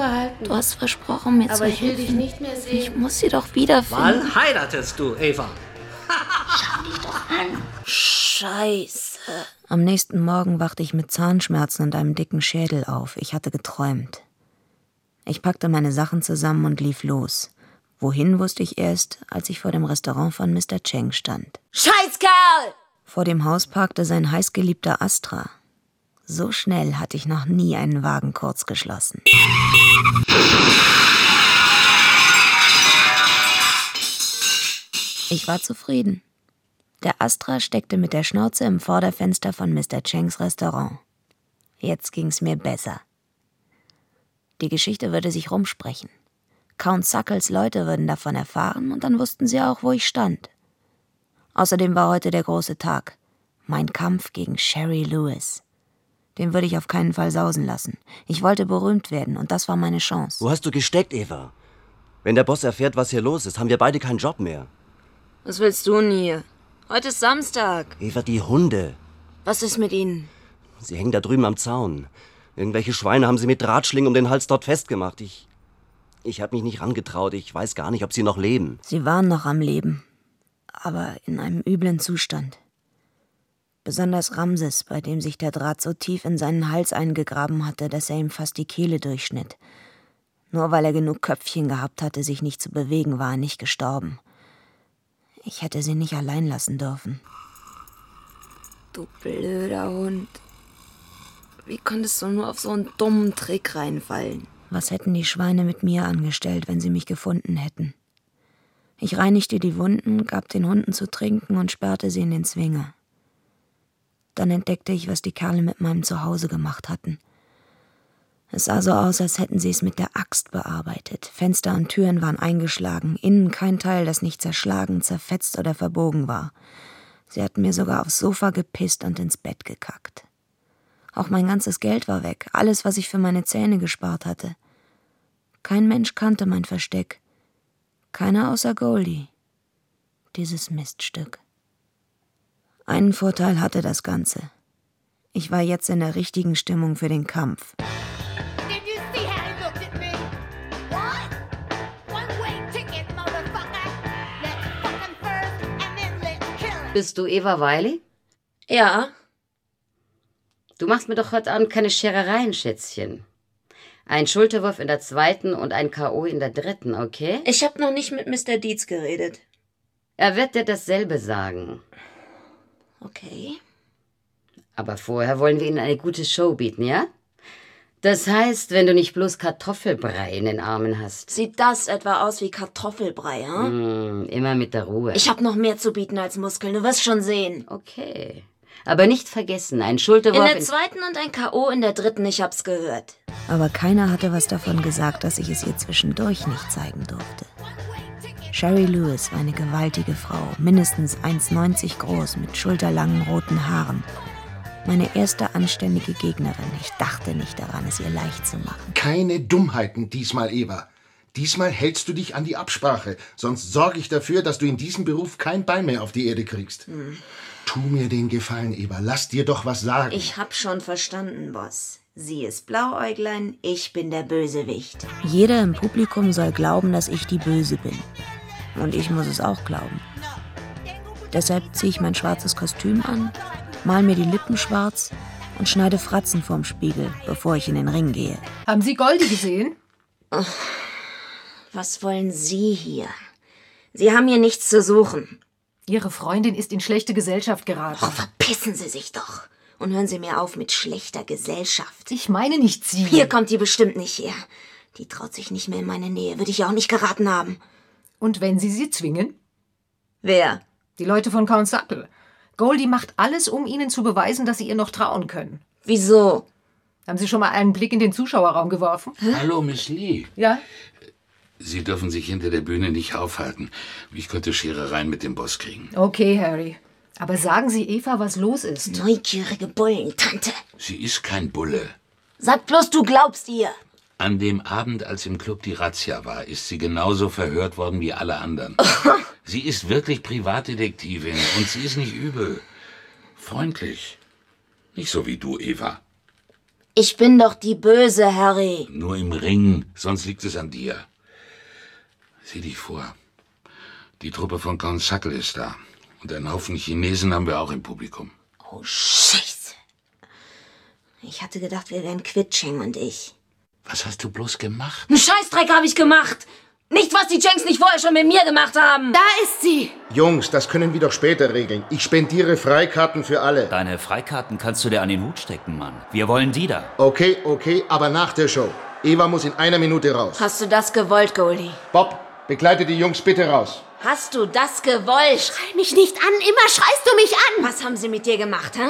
Speaker 14: du
Speaker 3: hast versprochen, mir
Speaker 14: Aber
Speaker 3: zu
Speaker 14: ich will
Speaker 3: helfen.
Speaker 14: dich nicht mehr sehen.
Speaker 3: Ich muss sie doch wiederfinden.
Speaker 9: Wann heiratest du, Eva?
Speaker 12: Schau dich doch an.
Speaker 3: Scheiße. Am nächsten Morgen wachte ich mit Zahnschmerzen und einem dicken Schädel auf. Ich hatte geträumt. Ich packte meine Sachen zusammen und lief los. Wohin wusste ich erst, als ich vor dem Restaurant von Mr. Cheng stand.
Speaker 1: Scheißkerl!
Speaker 3: Vor dem Haus parkte sein heißgeliebter Astra. So schnell hatte ich noch nie einen Wagen kurz geschlossen. Ich war zufrieden. Der Astra steckte mit der Schnauze im Vorderfenster von Mr. Chengs Restaurant. Jetzt ging's mir besser. Die Geschichte würde sich rumsprechen. Count Suckles Leute würden davon erfahren und dann wussten sie auch, wo ich stand. Außerdem war heute der große Tag. Mein Kampf gegen Sherry Lewis. Den würde ich auf keinen Fall sausen lassen. Ich wollte berühmt werden und das war meine Chance.
Speaker 18: Wo hast du gesteckt, Eva? Wenn der Boss erfährt, was hier los ist, haben wir beide keinen Job mehr.
Speaker 1: Was willst du denn hier? Heute ist Samstag.
Speaker 18: Eva, die Hunde.
Speaker 1: Was ist mit ihnen?
Speaker 18: Sie hängen da drüben am Zaun. Irgendwelche Schweine haben sie mit Drahtschlingen um den Hals dort festgemacht. Ich. Ich habe mich nicht rangetraut. Ich weiß gar nicht, ob sie noch leben.
Speaker 3: Sie waren noch am Leben, aber in einem üblen Zustand. Besonders Ramses, bei dem sich der Draht so tief in seinen Hals eingegraben hatte, dass er ihm fast die Kehle durchschnitt. Nur weil er genug Köpfchen gehabt hatte, sich nicht zu bewegen, war er nicht gestorben. Ich hätte sie nicht allein lassen dürfen.
Speaker 1: Du blöder Hund. Wie konntest du nur auf so einen dummen Trick reinfallen?
Speaker 3: Was hätten die Schweine mit mir angestellt, wenn sie mich gefunden hätten? Ich reinigte die Wunden, gab den Hunden zu trinken und sperrte sie in den Zwinger. Dann entdeckte ich, was die Kerle mit meinem Zuhause gemacht hatten. Es sah so aus, als hätten sie es mit der Axt bearbeitet. Fenster und Türen waren eingeschlagen, innen kein Teil, das nicht zerschlagen, zerfetzt oder verbogen war. Sie hatten mir sogar aufs Sofa gepisst und ins Bett gekackt. Auch mein ganzes Geld war weg, alles, was ich für meine Zähne gespart hatte. Kein Mensch kannte mein Versteck. Keiner außer Goldie. Dieses Miststück. Einen Vorteil hatte das Ganze. Ich war jetzt in der richtigen Stimmung für den Kampf.
Speaker 12: Bist du Eva Wiley?
Speaker 1: Ja.
Speaker 12: Du machst mir doch heute Abend keine Scherereien, Schätzchen. Ein Schulterwurf in der zweiten und ein K.O. in der dritten, okay?
Speaker 1: Ich habe noch nicht mit Mr. Dietz geredet.
Speaker 12: Er wird dir dasselbe sagen.
Speaker 1: Okay.
Speaker 12: Aber vorher wollen wir Ihnen eine gute Show bieten, ja? Das heißt, wenn du nicht bloß Kartoffelbrei in den Armen hast.
Speaker 1: Sieht das etwa aus wie Kartoffelbrei, hm?
Speaker 12: Mm, immer mit der Ruhe.
Speaker 1: Ich habe noch mehr zu bieten als Muskeln, du wirst schon sehen.
Speaker 12: Okay. Aber nicht vergessen, ein Schulterwurf
Speaker 1: In der zweiten und ein K.O. in der dritten, ich hab's gehört.
Speaker 3: Aber keiner hatte was davon gesagt, dass ich es ihr zwischendurch nicht zeigen durfte. Sherry Lewis war eine gewaltige Frau, mindestens 1,90 groß, mit schulterlangen roten Haaren. Meine erste anständige Gegnerin. Ich dachte nicht daran, es ihr leicht zu machen.
Speaker 7: Keine Dummheiten diesmal, Eva. Diesmal hältst du dich an die Absprache, sonst sorge ich dafür, dass du in diesem Beruf kein Bein mehr auf die Erde kriegst.
Speaker 1: Hm.
Speaker 7: Tu mir den Gefallen, Eva. Lass dir doch was sagen.
Speaker 1: Ich hab schon verstanden, Boss. Sie ist Blauäuglein, ich bin der Bösewicht.
Speaker 3: Jeder im Publikum soll glauben, dass ich die Böse bin. Und ich muss es auch glauben. Deshalb ziehe ich mein schwarzes Kostüm an, mal mir die Lippen schwarz und schneide Fratzen vorm Spiegel, bevor ich in den Ring gehe.
Speaker 15: Haben Sie Goldi gesehen?
Speaker 1: Ach, was wollen Sie hier? Sie haben hier nichts zu suchen.
Speaker 15: Ihre Freundin ist in schlechte Gesellschaft geraten.
Speaker 1: Oh, verpissen Sie sich doch. Und hören Sie mir auf mit schlechter Gesellschaft.
Speaker 15: Ich meine nicht Sie.
Speaker 1: Hier kommt die bestimmt nicht her. Die traut sich nicht mehr in meine Nähe. Würde ich ja auch nicht geraten haben.
Speaker 15: Und wenn Sie sie zwingen?
Speaker 1: Wer?
Speaker 15: Die Leute von Count Suckle. Goldie macht alles, um Ihnen zu beweisen, dass Sie ihr noch trauen können.
Speaker 1: Wieso?
Speaker 15: Haben Sie schon mal einen Blick in den Zuschauerraum geworfen?
Speaker 4: Hallo, Miss Lee.
Speaker 15: Ja?
Speaker 4: Sie dürfen sich hinter der Bühne nicht aufhalten. Ich könnte Scherereien mit dem Boss kriegen.
Speaker 15: Okay, Harry. Aber sagen Sie Eva, was los ist.
Speaker 1: Neugierige Bullentante.
Speaker 4: Sie ist kein Bulle.
Speaker 1: Sag bloß, du glaubst ihr.
Speaker 4: An dem Abend, als im Club die Razzia war, ist sie genauso verhört worden wie alle anderen. sie ist wirklich Privatdetektivin und sie ist nicht übel. Freundlich. Nicht so wie du, Eva.
Speaker 1: Ich bin doch die Böse, Harry.
Speaker 4: Nur im Ring, sonst liegt es an dir. Sieh dich vor. Die Truppe von Count Suckle ist da. Und einen Haufen Chinesen haben wir auch im Publikum.
Speaker 1: Oh, Scheiße. Ich hatte gedacht, wir wären Quitsching und ich.
Speaker 4: Was hast du bloß gemacht?
Speaker 1: Einen Scheißdreck habe ich gemacht. Nicht, was die Jenks nicht vorher schon mit mir gemacht haben.
Speaker 13: Da ist sie.
Speaker 7: Jungs, das können wir doch später regeln. Ich spendiere Freikarten für alle.
Speaker 19: Deine Freikarten kannst du dir an den Hut stecken, Mann. Wir wollen die da.
Speaker 7: Okay, okay, aber nach der Show. Eva muss in einer Minute raus.
Speaker 1: Hast du das gewollt, Goldie?
Speaker 7: Bob, begleite die Jungs bitte raus.
Speaker 1: Hast du das gewollt?
Speaker 13: Schrei mich nicht an. Immer schreist du mich an.
Speaker 1: Was haben sie mit dir gemacht, hä?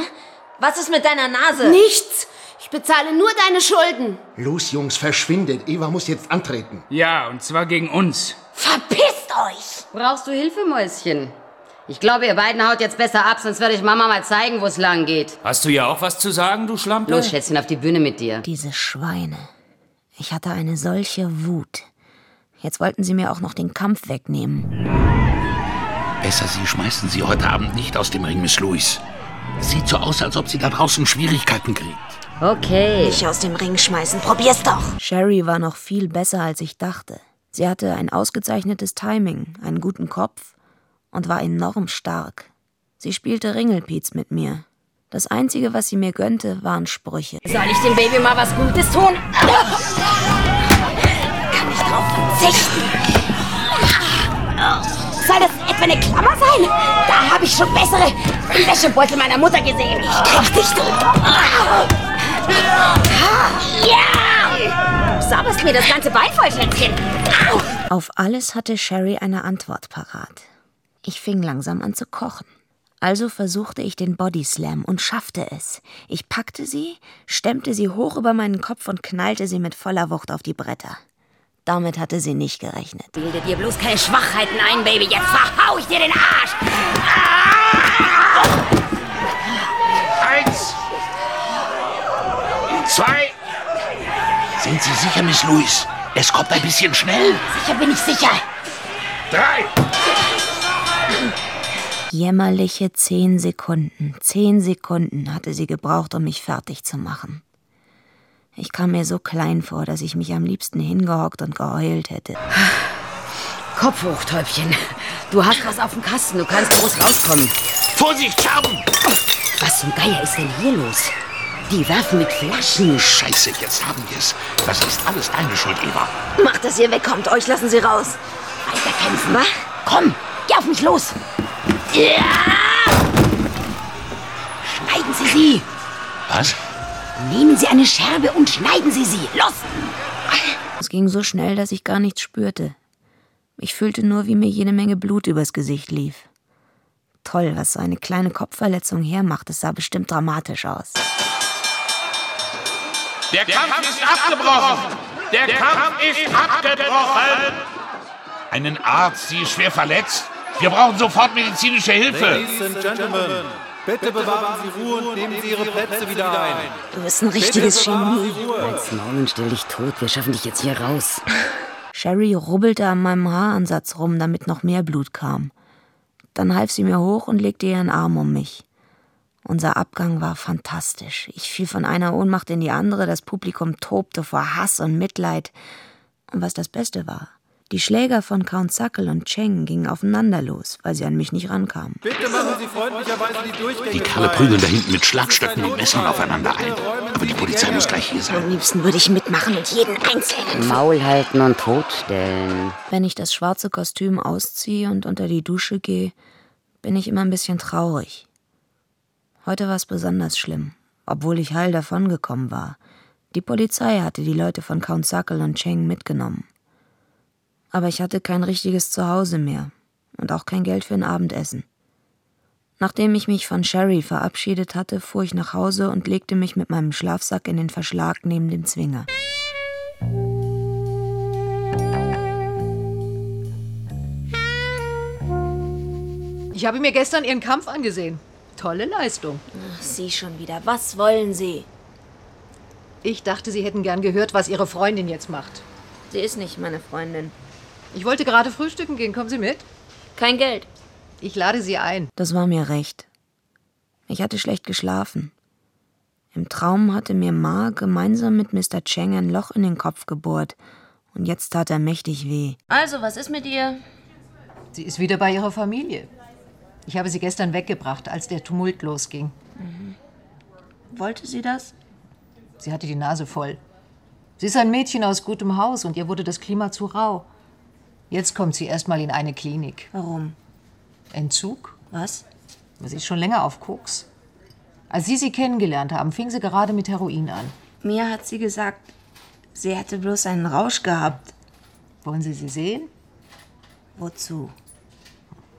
Speaker 1: Was ist mit deiner Nase?
Speaker 13: Nichts. Ich bezahle nur deine Schulden.
Speaker 7: Los, Jungs, verschwindet. Eva muss jetzt antreten.
Speaker 20: Ja, und zwar gegen uns.
Speaker 1: Verpisst euch!
Speaker 12: Brauchst du Hilfe, Mäuschen? Ich glaube, ihr beiden haut jetzt besser ab, sonst werde ich Mama mal zeigen, wo es lang geht.
Speaker 19: Hast du ja auch was zu sagen, du Schlampe?
Speaker 12: Los, Schätzchen, auf die Bühne mit dir.
Speaker 3: Diese Schweine. Ich hatte eine solche Wut. Jetzt wollten sie mir auch noch den Kampf wegnehmen.
Speaker 4: Besser, Sie schmeißen sie heute Abend nicht aus dem Ring, Miss Louis. Sieht so aus, als ob sie da draußen Schwierigkeiten kriegt.
Speaker 12: Okay.
Speaker 1: Nicht aus dem Ring schmeißen. Probier's doch.
Speaker 3: Sherry war noch viel besser, als ich dachte. Sie hatte ein ausgezeichnetes Timing, einen guten Kopf und war enorm stark. Sie spielte Ringelpiez mit mir. Das Einzige, was sie mir gönnte, waren Sprüche.
Speaker 12: Soll ich dem Baby mal was Gutes tun?
Speaker 1: Kann ich drauf verzichten?
Speaker 13: Soll das etwa eine Klammer sein? Da habe ich schon bessere im Wäschebeutel meiner Mutter gesehen. Ich krieg dich, du.
Speaker 12: Ja! Du sabberst mir das ganze Bein voll, Schätzchen.
Speaker 3: Auf alles hatte Sherry eine Antwort parat. Ich fing langsam an zu kochen. Also versuchte ich den Bodyslam und schaffte es. Ich packte sie, stemmte sie hoch über meinen Kopf und knallte sie mit voller Wucht auf die Bretter. Damit hatte sie nicht gerechnet.
Speaker 12: Bilde dir bloß keine Schwachheiten ein, Baby. Jetzt verhau ich dir den Arsch.
Speaker 4: Eins. Zwei. Sind Sie sicher, Miss Louis? Es kommt ein bisschen schnell.
Speaker 13: Sicher bin ich sicher.
Speaker 4: Drei.
Speaker 3: Jämmerliche zehn Sekunden, zehn Sekunden hatte sie gebraucht, um mich fertig zu machen. Ich kam mir so klein vor, dass ich mich am liebsten hingehockt und geheult hätte.
Speaker 12: Kopf hoch, Täubchen. Du hast was auf dem Kasten. Du kannst groß rauskommen.
Speaker 4: Vorsicht, Scherben!
Speaker 12: Was zum Geier ist denn hier los? Die werfen mit Flaschen.
Speaker 4: Scheiße, jetzt haben wir es. Das ist alles deine Schuld, Eva.
Speaker 1: Macht, dass ihr wegkommt. Euch lassen sie raus.
Speaker 12: Weiter kämpfen, wa? Komm, geh auf mich los. Ja! Schneiden Sie sie.
Speaker 4: Was?
Speaker 12: Nehmen Sie eine Scherbe und schneiden Sie sie. Los!
Speaker 3: Es ging so schnell, dass ich gar nichts spürte. Ich fühlte nur, wie mir jede Menge Blut übers Gesicht lief. Toll, was so eine kleine Kopfverletzung hermacht. Es sah bestimmt dramatisch aus.
Speaker 4: Der Kampf ist abgebrochen! Der Kampf ist abgebrochen! Einen Arzt, sie ist schwer verletzt. Wir brauchen sofort medizinische Hilfe.
Speaker 10: Ladies and Gentlemen, bitte bewahren Sie Ruhe und nehmen Sie Ihre Plätze wieder ein.
Speaker 3: Du bist ein richtiges Genie.
Speaker 12: Als Maul und stell dich tot. Wir schaffen dich jetzt hier raus.
Speaker 3: Sherry rubbelte an meinem Haaransatz rum, damit noch mehr Blut kam. Dann half sie mir hoch und legte ihren Arm um mich. Unser Abgang war fantastisch. Ich fiel von einer Ohnmacht in die andere, das Publikum tobte vor Hass und Mitleid. Und was das Beste war, die Schläger von Count Sackel und Cheng gingen aufeinander los, weil sie an mich nicht rankamen.
Speaker 10: Bitte machen Sie freundlicherweise die Durchgänge
Speaker 4: Die Kerle prügeln da hinten mit Schlagstöcken und Messern aufeinander ein. Aber die Polizei muss gleich hier sein.
Speaker 3: Am liebsten würde ich mitmachen und jeden einzelnen
Speaker 12: Maul halten und totstellen.
Speaker 3: Wenn ich das schwarze Kostüm ausziehe und unter die Dusche gehe, bin ich immer ein bisschen traurig. Heute war es besonders schlimm, obwohl ich heil davongekommen war. Die Polizei hatte die Leute von Count Sackel und Cheng mitgenommen. Aber ich hatte kein richtiges Zuhause mehr und auch kein Geld für ein Abendessen. Nachdem ich mich von Sherry verabschiedet hatte, fuhr ich nach Hause und legte mich mit meinem Schlafsack in den Verschlag neben dem Zwinger.
Speaker 15: Ich habe mir gestern Ihren Kampf angesehen. Tolle Leistung.
Speaker 3: Ach, Sie schon wieder. Was wollen Sie?
Speaker 15: Ich dachte, Sie hätten gern gehört, was Ihre Freundin jetzt macht.
Speaker 1: Sie ist nicht meine Freundin.
Speaker 15: Ich wollte gerade frühstücken gehen. Kommen Sie mit?
Speaker 1: Kein Geld.
Speaker 15: Ich lade Sie ein.
Speaker 3: Das war mir recht. Ich hatte schlecht geschlafen. Im Traum hatte mir Ma gemeinsam mit Mr. Cheng ein Loch in den Kopf gebohrt. Und jetzt tat er mächtig weh.
Speaker 1: Also, was ist mit ihr?
Speaker 15: Sie ist wieder bei ihrer Familie. Ich habe sie gestern weggebracht, als der Tumult losging.
Speaker 1: Wollte sie das?
Speaker 15: Sie hatte die Nase voll. Sie ist ein Mädchen aus gutem Haus und ihr wurde das Klima zu rau. Jetzt kommt sie erstmal in eine Klinik.
Speaker 1: Warum?
Speaker 15: Entzug?
Speaker 1: Was?
Speaker 15: Sie ist schon länger auf Koks. Als Sie sie kennengelernt haben, fing sie gerade mit Heroin an.
Speaker 1: Mir hat sie gesagt, sie hätte bloß einen Rausch gehabt.
Speaker 15: Wollen Sie sie sehen?
Speaker 1: Wozu?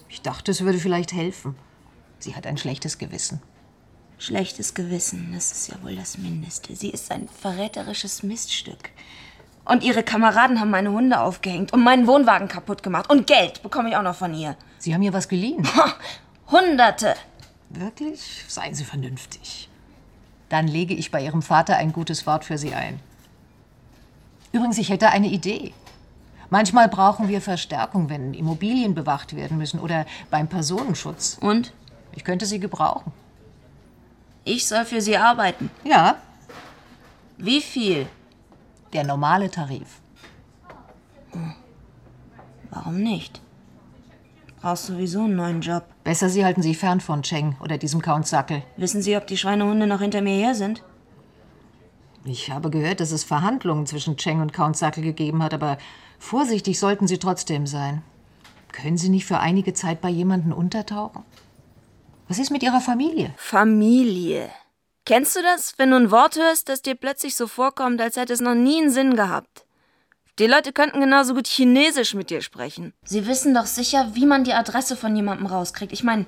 Speaker 15: Ich dachte, es würde vielleicht helfen. Sie hat ein schlechtes Gewissen.
Speaker 1: Schlechtes Gewissen, das ist ja wohl das Mindeste. Sie ist ein verräterisches Miststück. Und ihre Kameraden haben meine Hunde aufgehängt und meinen Wohnwagen kaputt gemacht. Und Geld bekomme ich auch noch von ihr.
Speaker 15: Sie haben ihr was geliehen.
Speaker 1: Hunderte.
Speaker 15: Wirklich? Seien Sie vernünftig. Dann lege ich bei Ihrem Vater ein gutes Wort für Sie ein. Übrigens, ich hätte eine Idee. Manchmal brauchen wir Verstärkung, wenn Immobilien bewacht werden müssen oder beim Personenschutz.
Speaker 1: Und?
Speaker 15: Ich könnte sie gebrauchen.
Speaker 1: Ich soll für sie arbeiten.
Speaker 15: Ja,
Speaker 1: Wie viel?
Speaker 15: der normale Tarif.
Speaker 1: Warum nicht? Brauchst sowieso einen neuen Job.
Speaker 15: Besser, Sie halten sich fern von Cheng oder diesem Count Sackel.
Speaker 1: Wissen Sie, ob die Schweinehunde noch hinter mir her sind?
Speaker 15: Ich habe gehört, dass es Verhandlungen zwischen Cheng und Count Sackel gegeben hat, aber vorsichtig sollten Sie trotzdem sein. Können Sie nicht für einige Zeit bei jemandem untertauchen? Was ist mit Ihrer Familie?
Speaker 1: Familie. Kennst du das, wenn du ein Wort hörst, das dir plötzlich so vorkommt, als hätte es noch nie einen Sinn gehabt? Die Leute könnten genauso gut Chinesisch mit dir sprechen. Sie wissen doch sicher, wie man die Adresse von jemandem rauskriegt. Ich meine,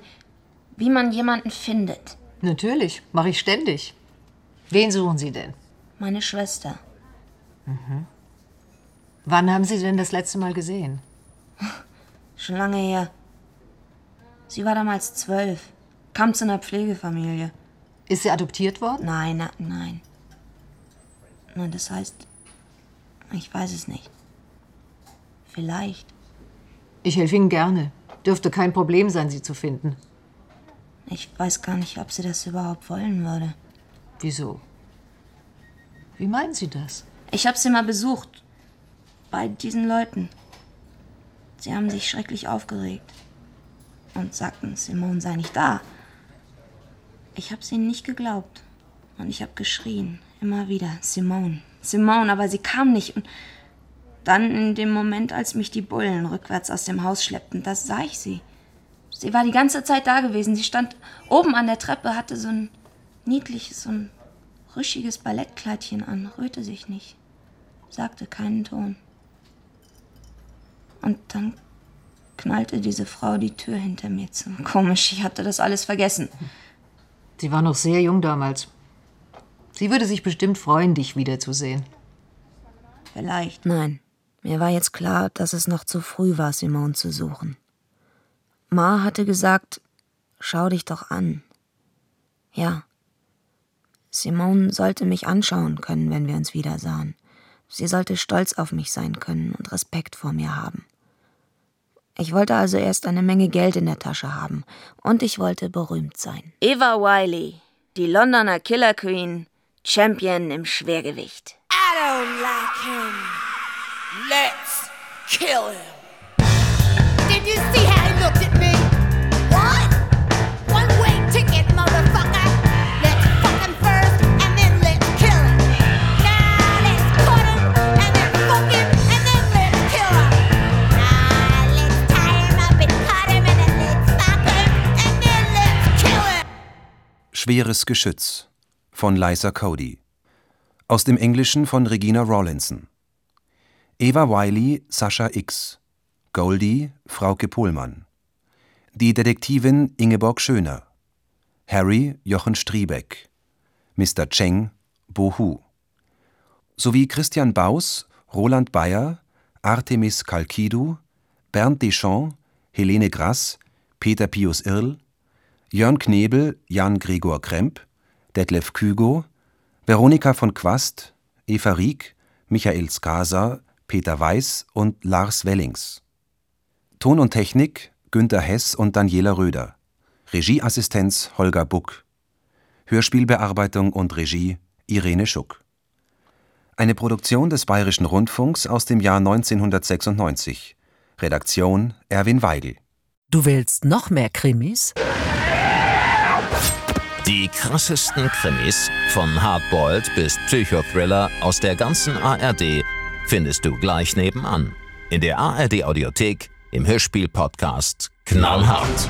Speaker 1: wie man jemanden findet.
Speaker 15: Natürlich, mache ich ständig. Wen suchen Sie denn?
Speaker 1: Meine Schwester.
Speaker 15: Wann haben Sie denn das letzte Mal gesehen?
Speaker 1: Schon lange her. Sie war damals zwölf. Kam zu einer Pflegefamilie.
Speaker 15: Ist sie adoptiert worden?
Speaker 1: Nein, na, nein. Nein, das heißt, ich weiß es nicht. Vielleicht.
Speaker 15: Ich helfe Ihnen gerne. Dürfte kein Problem sein, sie zu finden.
Speaker 1: Ich weiß gar nicht, ob sie das überhaupt wollen würde.
Speaker 15: Wieso? Wie meinen Sie das?
Speaker 1: Ich habe sie mal besucht. Bei diesen Leuten. Sie haben sich schrecklich aufgeregt. Und sagten, Simone sei nicht da.
Speaker 3: Ich habe ihnen nicht geglaubt. Und ich habe geschrien. Immer wieder. Simone. Simone, aber sie kam nicht. Und dann in dem Moment, als mich die Bullen rückwärts aus dem Haus schleppten, da sah ich sie. Sie war die ganze Zeit da gewesen. Sie stand oben an der Treppe, hatte so ein niedliches, so ein rüschiges Ballettkleidchen an, rührte sich nicht, sagte keinen Ton. Und dann knallte diese Frau die Tür hinter mir zu. Komisch, ich hatte das alles vergessen.
Speaker 15: Sie war noch sehr jung damals. Sie würde sich bestimmt freuen, dich wiederzusehen.
Speaker 3: Vielleicht. Nein, mir war jetzt klar, dass es noch zu früh war, Simone zu suchen. Ma hatte gesagt, schau dich doch an. Ja. Simone sollte mich anschauen können, wenn wir uns wiedersahen. Sie sollte stolz auf mich sein können und Respekt vor mir haben. Ich wollte also erst eine Menge Geld in der Tasche haben und ich wollte berühmt sein.
Speaker 1: Eva Wiley, die Londoner Killer Queen, Champion im Schwergewicht.
Speaker 2: I don't like him. Let's kill him.
Speaker 5: Did you see how
Speaker 6: Schweres Geschütz von Liza Cody. Aus dem Englischen von Regina Rawlinson. Eva Wiley, Sascha X. Goldie, Frauke Pohlmann. Die Detektivin Ingeborg Schöner. Harry, Jochen Striebeck. Mr. Cheng, Bo Hu. Sowie Christian Baus, Roland Bayer, Artemis Kalkidu, Bernd Deschamps, Helene Grass, Peter Pius Irl, Jörn Knebel, Jan Gregor Kremp, Detlef Kügo, Veronika von Quast, Eva Rieck, Michael Skasa, Peter Weiß und Lars Wellings. Ton und Technik Günter Hess und Daniela Röder. Regieassistenz Holger Buck. Hörspielbearbeitung und Regie Irene Schuck. Eine Produktion des Bayerischen Rundfunks aus dem Jahr 1996. Redaktion Erwin Weigel.
Speaker 21: Du willst noch mehr Krimis?
Speaker 22: Die krassesten Krimis von Hardboiled bis Psychothriller aus der ganzen ARD findest du gleich nebenan. In der ARD Audiothek, im Hörspiel-Podcast Knallhart.